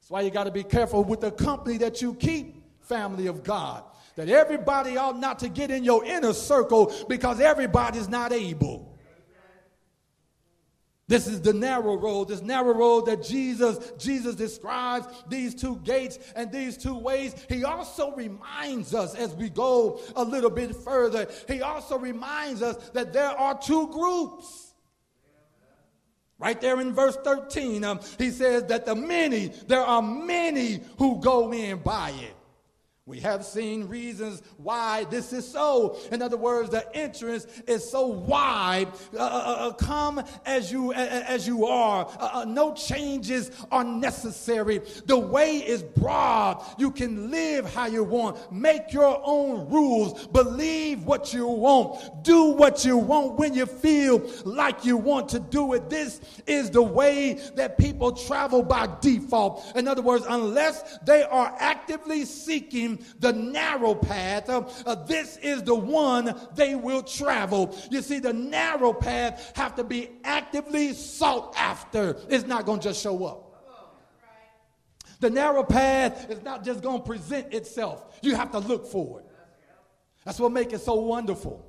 That's why you got to be careful with the company that you keep, family of God that everybody ought not to get in your inner circle because everybody's not able. This is the narrow road, this narrow road that Jesus Jesus describes these two gates and these two ways. He also reminds us as we go a little bit further, he also reminds us that there are two groups. Right there in verse 13, um, he says that the many, there are many who go in by it. We have seen reasons why this is so. In other words, the entrance is so wide. Uh, uh, uh, uh come as you as you are. Uh, uh, no changes are necessary. The way is broad. You can live how you want. Make your own rules. Believe what you want. Do what you want when you feel like you want to do it. This is the way that people travel by default. In other words, unless they are actively seeking the narrow path, uh, uh, this is the one they will travel. You see, the narrow path have to be actively sought after. It's not going to just show up. The narrow path is not just going to present itself. You have to look for it. That's what makes it so wonderful.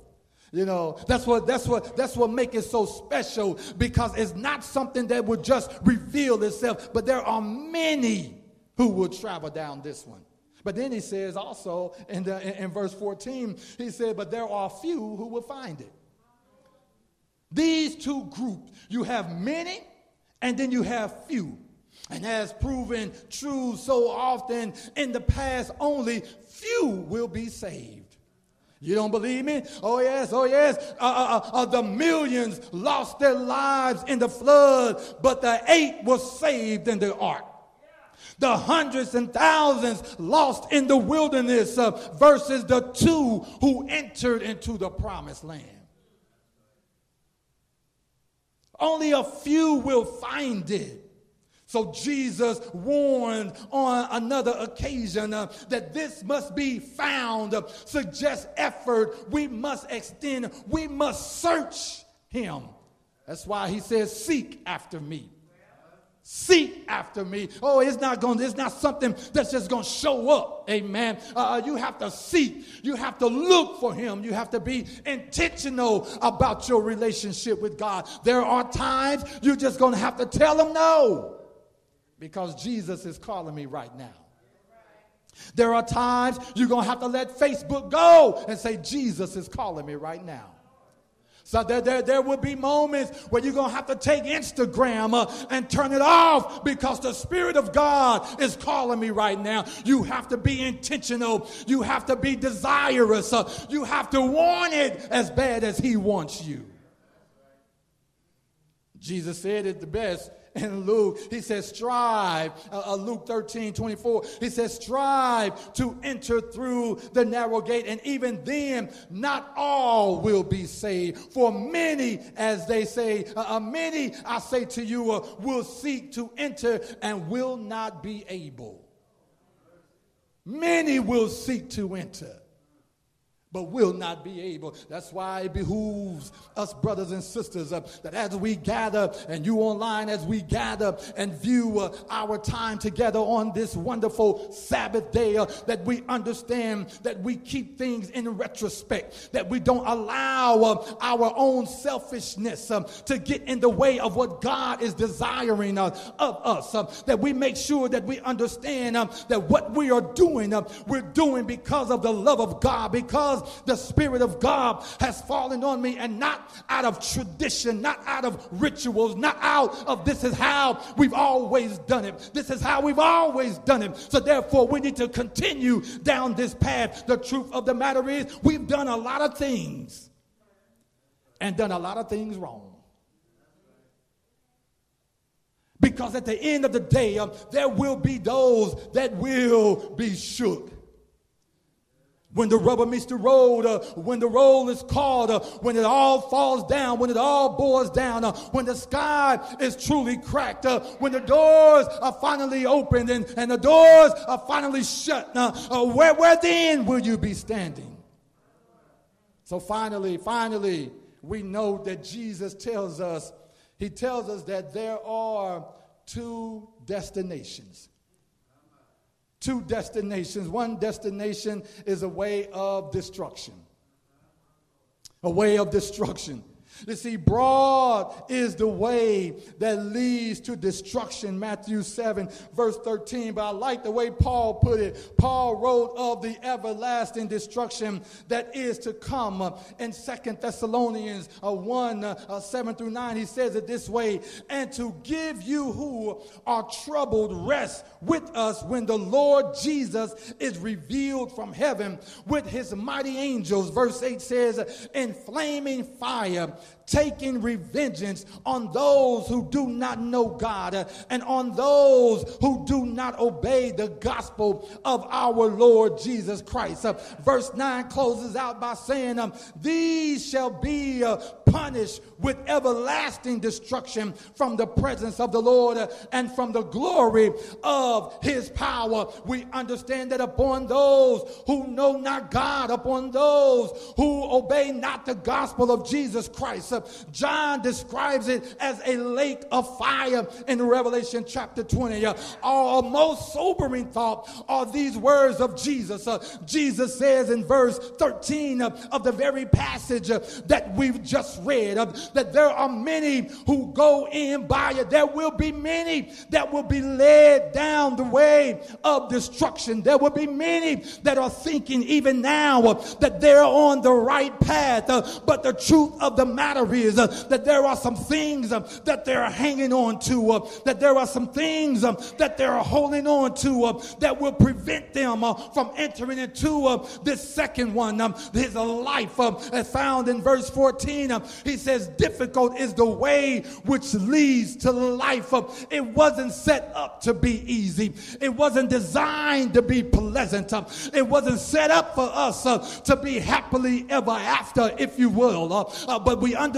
You know, that's what that's what that's what makes it so special because it's not something that would just reveal itself, but there are many who will travel down this one. But then he says also in, the, in, verse 14, he said, But there are few who will find it. These two groups, you have many and then you have few. And as proven true so often in the past, only few will be saved. You don't believe me? Oh, yes, oh, yes. Uh, uh, uh, uh, the millions lost their lives in the flood, but the eight were saved in the ark. The hundreds and thousands lost in the wilderness versus the two who entered into the promised land. Only a few will find it. So Jesus warned on another occasion uh, that this must be found, uh, suggests effort. We must extend, we must search him. That's why he says, Seek after me. Seek after me. Oh, it's not going. It's not something that's just going to show up. Amen. Uh, you have to seek. You have to look for Him. You have to be intentional about your relationship with God. There are times you're just going to have to tell Him no, because Jesus is calling me right now. There are times you're going to have to let Facebook go and say, Jesus is calling me right now. So there, there, there will be moments where you're going to have to take Instagram uh, and turn it off because the Spirit of God is calling me right now. You have to be intentional. You have to be desirous. Uh, you have to want it as bad as He wants you. Jesus said it the best in Luke. He says, strive. Uh, uh, Luke 13, 24. He says, strive to enter through the narrow gate. And even then, not all will be saved. For many, as they say, uh, uh many, I say to you, uh, will seek to enter and will not be able. Many will seek to enter but will not be able. That's why it behooves us, brothers and sisters, uh, that as we gather, and you online as we gather and view uh, our time together on this wonderful Sabbath day, uh, that we understand that we keep things in retrospect, that we don't allow uh, our own selfishness um, to get in the way of what God is desiring uh, of us, um, that we make sure that we understand um, that what we are doing, we're doing because of the love of God, because because the Spirit of God has fallen on me and not out of tradition, not out of rituals, not out of this is how we've always done it. This is how we've always done it. So therefore, we need to continue down this path. The truth of the matter is, we've done a lot of things and done a lot of things wrong. Because at the end of the day, um, there will be those that will be shook. When the rubber meets the road, uh, when the roll is called, uh, when it all falls down, when it all boils down, uh, when the sky is truly cracked, uh, when the doors are finally opened and, and the doors are finally shut, uh, uh, where, where then will you be standing? So finally, finally, we know that Jesus tells us, he tells us that there are two destinations two destinations. One destination is a way of destruction. A way of destruction. You see, broad is the way that leads to destruction, Matthew 7, verse 13. But I like the way Paul put it. Paul wrote of the everlasting destruction that is to come. In Second Thessalonians uh, 1, uh, 7 through 9, he says it this way And to give you who are troubled rest with us when the Lord Jesus is revealed from heaven with his mighty angels. Verse 8 says, In flaming fire life taking revengeance on those who do not know God uh, and on those who do not obey the gospel of our Lord Jesus Christ. Uh, verse 9 closes out by saying, um, These shall be uh, punished with everlasting destruction from the presence of the Lord and from the glory of his power. We understand that upon those who know not God, upon those who obey not the gospel of Jesus Christ, uh, John describes it as a lake of fire in Revelation chapter 20. Uh, our most sobering thought are these words of Jesus. Uh, Jesus says in verse 13 uh, of the very passage uh, that we've just read uh, that there are many who go in by it. There will be many that will be led down the way of destruction. There will be many that are thinking even now uh, that they're on the right path. but the truth of the matter is uh, that there are some things uh, that they're hanging on to, uh, that there are some things that they're holding on to that will prevent them from entering into this second one. Um, his life um, as found in verse 14. Um, he says, Difficult is the way which leads to life. It wasn't set up to be easy, it wasn't designed to be pleasant, it wasn't set up for us to be happily ever after, if you will. Uh, but we understand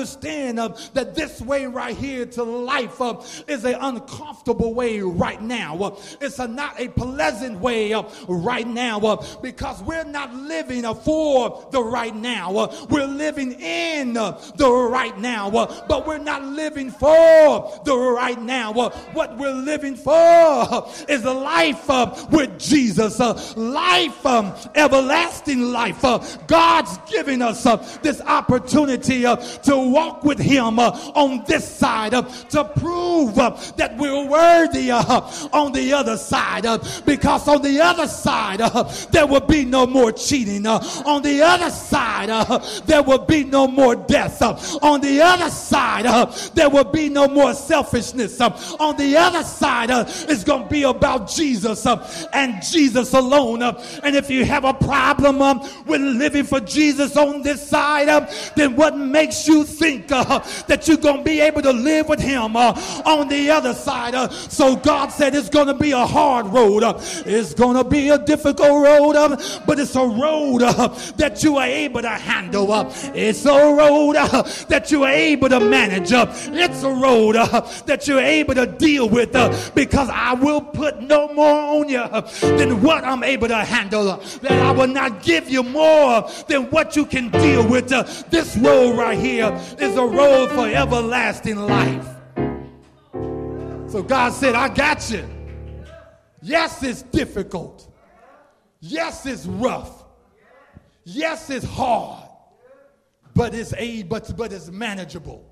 uh, that this way right here to life uh, is an uncomfortable way right now. Uh, it's a, not a pleasant way uh, right now uh, because we're not living for the right now. we're living in the right now, but we're not living for the right now. what we're living for is a life with Jesus, life, um, everlasting life. God's giving us this opportunity to walk with Him uh, on this side uh, to prove uh, that we're worthy on the other side because on the other side there will be no more cheating. on the other side there will be no more death. on the other side there will be no more selfishness. on the other side it's going to be about Jesus and Jesus alone. and if you have a problem um, with living for Jesus on this side, um, then what makes you think uh, that you're going to be able to live with him uh, on the other side? Uh, so God said it's going to be a hard road. Uh, it's going to be a difficult road, uh, but it's a road uh, that you are able to handle. it's a road that you are able to manage. it's a road that you're able to deal with because I will put no more on you than what I'm able to handle. that I will not give you more than what you can deal with. this road right here is a road for everlasting life. So God said, I got you. Yes, it's difficult. Yes, it's rough. Yes, it's hard. But it's a but, but it's manageable.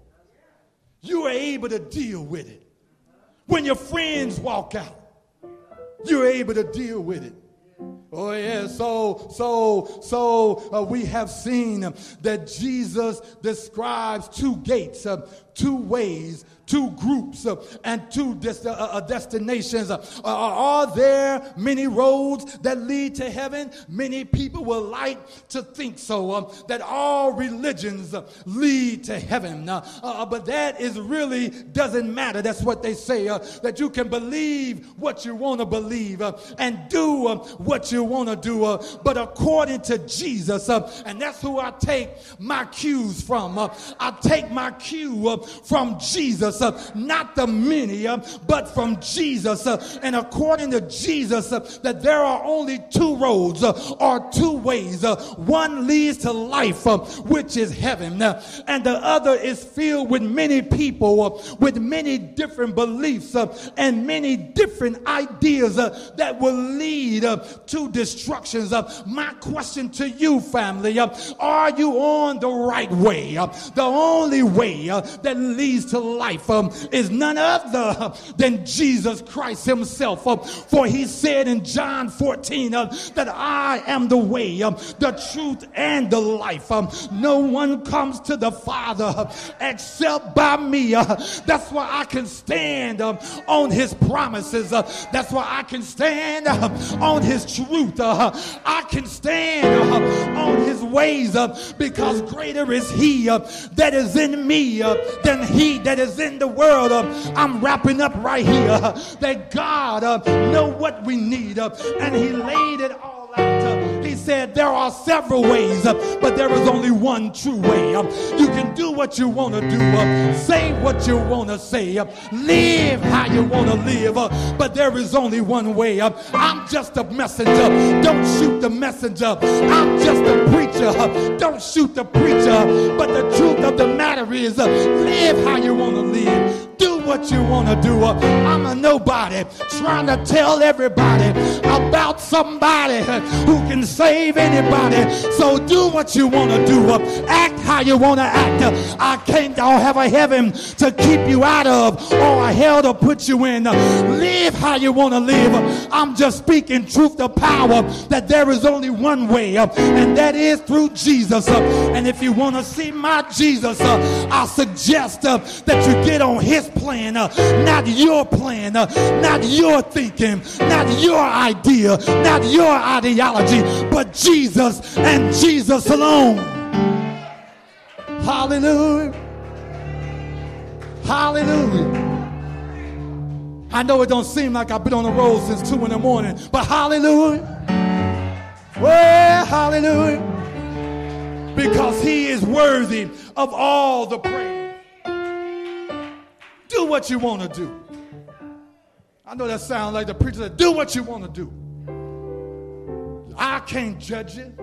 You are able to deal with it. When your friends walk out, you're able to deal with it. Oh yeah, so so so uh, we have seen that Jesus describes two gates, uh, two ways two groups uh, and two uh, uh destinations. Uh, are there many roads that lead to heaven? Many people will like to think so, um, that all religions uh, lead to heaven. Uh, uh, but that is really doesn't matter. That's what they say, that you can believe what you want to believe and do what you want to do. but according to Jesus, and that's who I take my cues from. I take my cue from Jesus uh, not the many, uh, but from Jesus. Uh, and according to Jesus, uh, that there are only two roads uh, or two ways. Uh, one leads to life, which is heaven, and the other is filled with many people with many different beliefs and many different ideas that will lead to destructions. my question to you, family, are you on the right way? the only way that leads to life um, is none other than Jesus Christ himself. Uh, for he said in John 14 uh, that I am the way, uh, the truth, and the life. Um, no one comes to the Father except by me. That's why I can stand um, on his promises. That's why I can stand on his truth. I can stand on his ways because greater is he that is in me than he that is in the world. Uh, I'm wrapping up right here. Uh, that God uh, know what we need, uh, and He laid it all said there are several ways, uh, but there is only one true way. Uh. you can do what you want to do, uh, say what you want to say, uh, live how you want to live, but there is only one way. I'm just a messenger. Don't shoot the messenger. I'm just a preacher. Don't shoot the preacher. But the truth of the matter is, live how you want to live what you want to do. Uh, I'm a nobody trying to tell everybody about somebody who can save anybody. So do what you want to do. Uh, act how you want uh, to act. I can't I'll have a heaven to keep you out of or a hell to put you in. Live how you want to live. I'm just speaking truth to power that there is only one way, and that is through Jesus. And if you want to see my Jesus, uh, I suggest uh, that you get on his plan, uh, not your plan, not your thinking, not your idea, not your ideology, but Jesus and Jesus alone. Hallelujah. Hallelujah. I know it don't seem like I've been on the road since two in the morning, but hallelujah. Well, hallelujah. Because he is worthy of all the praise. Do what you want to do. I know that sounds like the preacher said, do what you want to do. I can't judge you.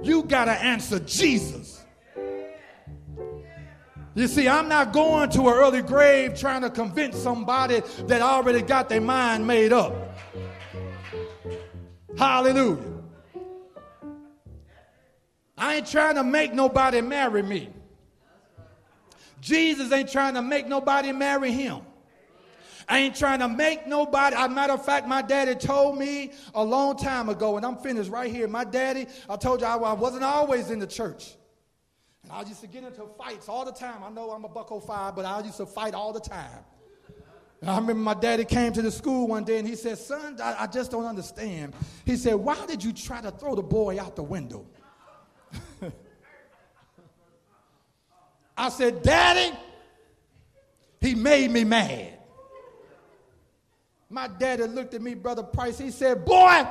You got to answer Jesus. You see, I'm not going to an early grave trying to convince somebody that already got their mind made up. Hallelujah. I ain't trying to make nobody marry me. Jesus ain't trying to make nobody marry him. I ain't trying to make nobody. As a matter of fact, my daddy told me a long time ago, and I'm finished right here. My daddy, I told you I, wasn't always in the church. And I used to get into fights all the time. I know I'm a buck 05, but I used to fight all the time. And I remember my daddy came to the school one day and he said, Son, I, I just don't understand. He said, Why did you try to throw the boy out the window? [LAUGHS] I said, Daddy, he made me mad. My daddy looked at me, Brother Price. He said, Boy,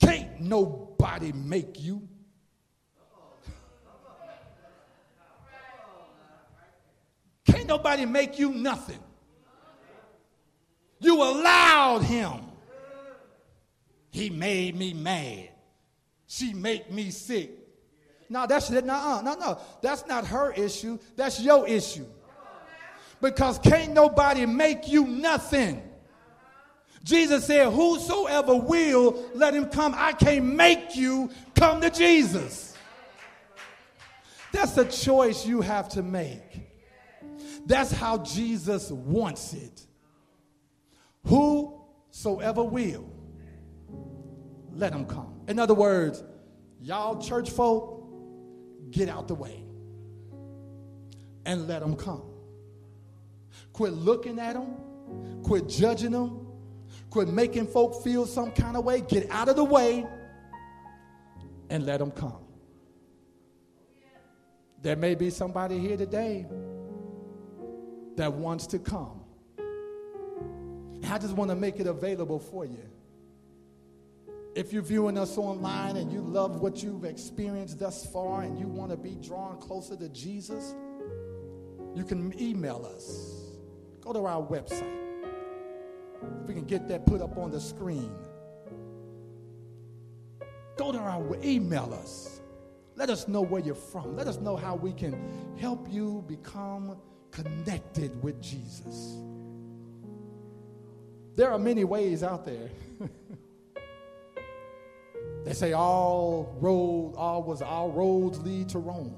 can't nobody make you. [LAUGHS] Can't nobody make you nothing. You allowed him. He made me mad. She made me sick. No, that's no, no, no. That's not her issue. That's your issue. Because can't nobody make you nothing. Jesus said, Whosoever will, let him come. I can't make you come to Jesus. That's a choice you have to make. That's how Jesus wants it. Whosoever will, let him come. In other words, y'all church folk, get out the way and let them come. Quit looking at them, quit judging them, Quit making folk feel some kind of way. Get out of the way and let them come. There may be somebody here today that wants to come. I just want to make it available for you. If you're viewing us online and you love what you've experienced thus far and you want to be drawn closer to Jesus, you can email us. Go to our website if we can get that put up on the screen. Go to our email us. Let us know where you're from. Let us know how we can help you become connected with Jesus. There are many ways out there. [LAUGHS] they say all road, all was all roads lead to Rome.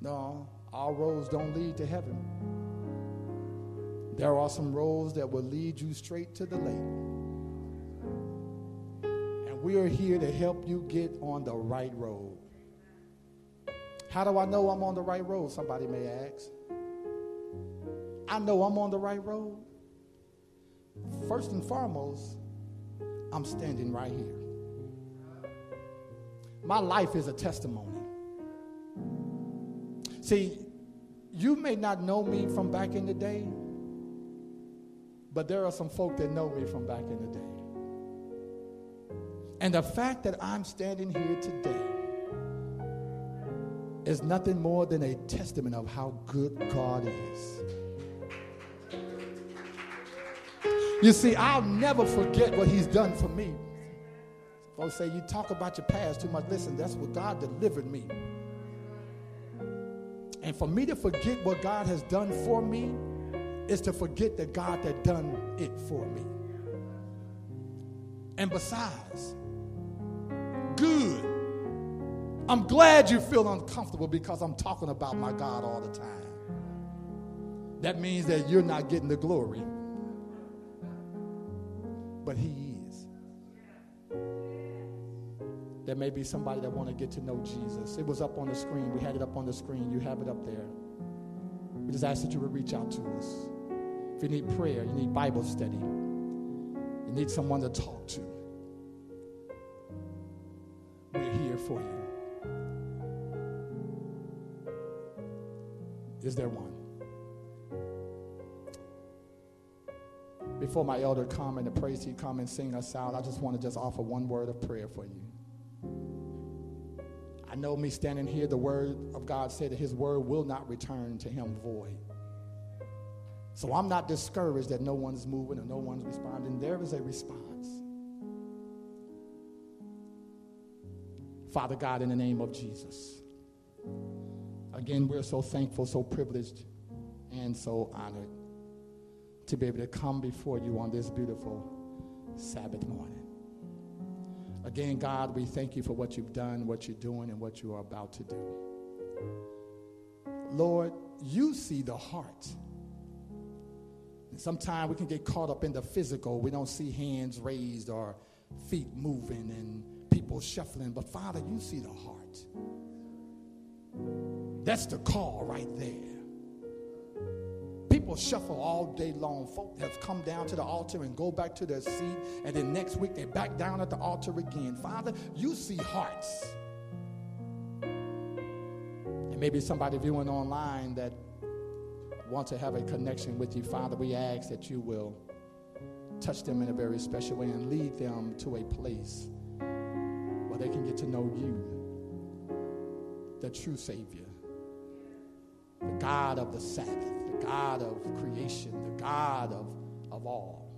No, all roads don't lead to heaven. There are some roads that will lead you straight to the lake. And we are here to help you get on the right road. How do I know I'm on the right road? Somebody may ask. I know I'm on the right road. First and foremost, I'm standing right here. My life is a testimony. See, you may not know me from back in the day, but there are some folk that know me from back in the day. And the fact that I'm standing here today is nothing more than a testament of how good God is. You see, I'll never forget what He's done for me. Folks say, You talk about your past too much. Listen, that's what God delivered me. And for me to forget what God has done for me, is to forget the God that done it for me. And besides, good I'm glad you feel uncomfortable because I'm talking about my God all the time. That means that you're not getting the glory, but He There may be somebody that want to get to know Jesus. It was up on the screen. We had it up on the screen. You have it up there. We just ask that you would reach out to us. If you need prayer, you need Bible study, you need someone to talk to, we're here for you. Is there one? Before my elder come and the praise he come and sing us out, I just want to just offer one word of prayer for you. I know me standing here, the word of God said that his word will not return to him void. So I'm not discouraged that no one's moving or no one's responding. There is a response. Father God, in the name of Jesus. Again, we're so thankful, so privileged, and so honored to be able to come before you on this beautiful Sabbath morning. Again, God, we thank you for what you've done, what you're doing, and what you are about to do. Lord, you see the heart. And sometimes we can get caught up in the physical. We don't see hands raised or feet moving and people shuffling. But Father, you see the heart. That's the call right there. People shuffle all day long. Folk have come down to the altar and go back to their seat, and then next week they're back down at the altar again. Father, you see hearts. And maybe somebody viewing online that wants to have a connection with you, Father, we ask that you will touch them in a very special way and lead them to a place where they can get to know you, the true Savior, the God of the Sabbath, God of creation, the God of, of all.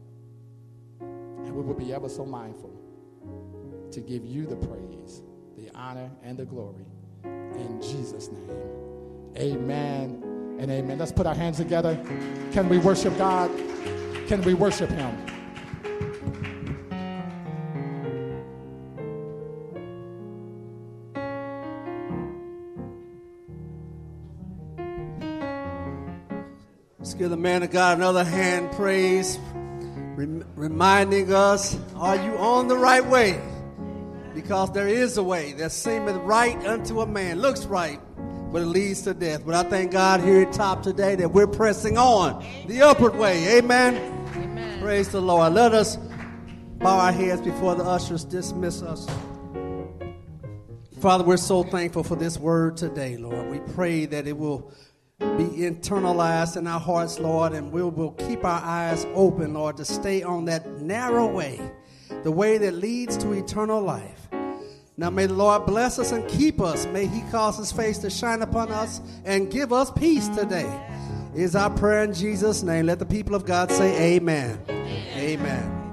And we will be ever so mindful to give you the praise, the honor, and the glory. In Jesus' name, amen and amen. Let's put our hands together. Can we worship God? Can we worship Him? Give the man of God another hand praise, rem- reminding us, are you on the right way? Because there is a way that seemeth right unto a man, looks right, but it leads to death. But I thank God here at top today that we're pressing on the upward way. Amen. Amen. Praise the Lord. Let us bow our heads before the ushers dismiss us. Father, we're so thankful for this word today, Lord. We pray that it will be internalized in our hearts, Lord, and we will keep our eyes open, Lord, to stay on that narrow way, the way that leads to eternal life. Now may the Lord bless us and keep us. May He cause His face to shine upon us and give us peace today. Is our prayer in Jesus' name. Let the people of God say amen. Amen. As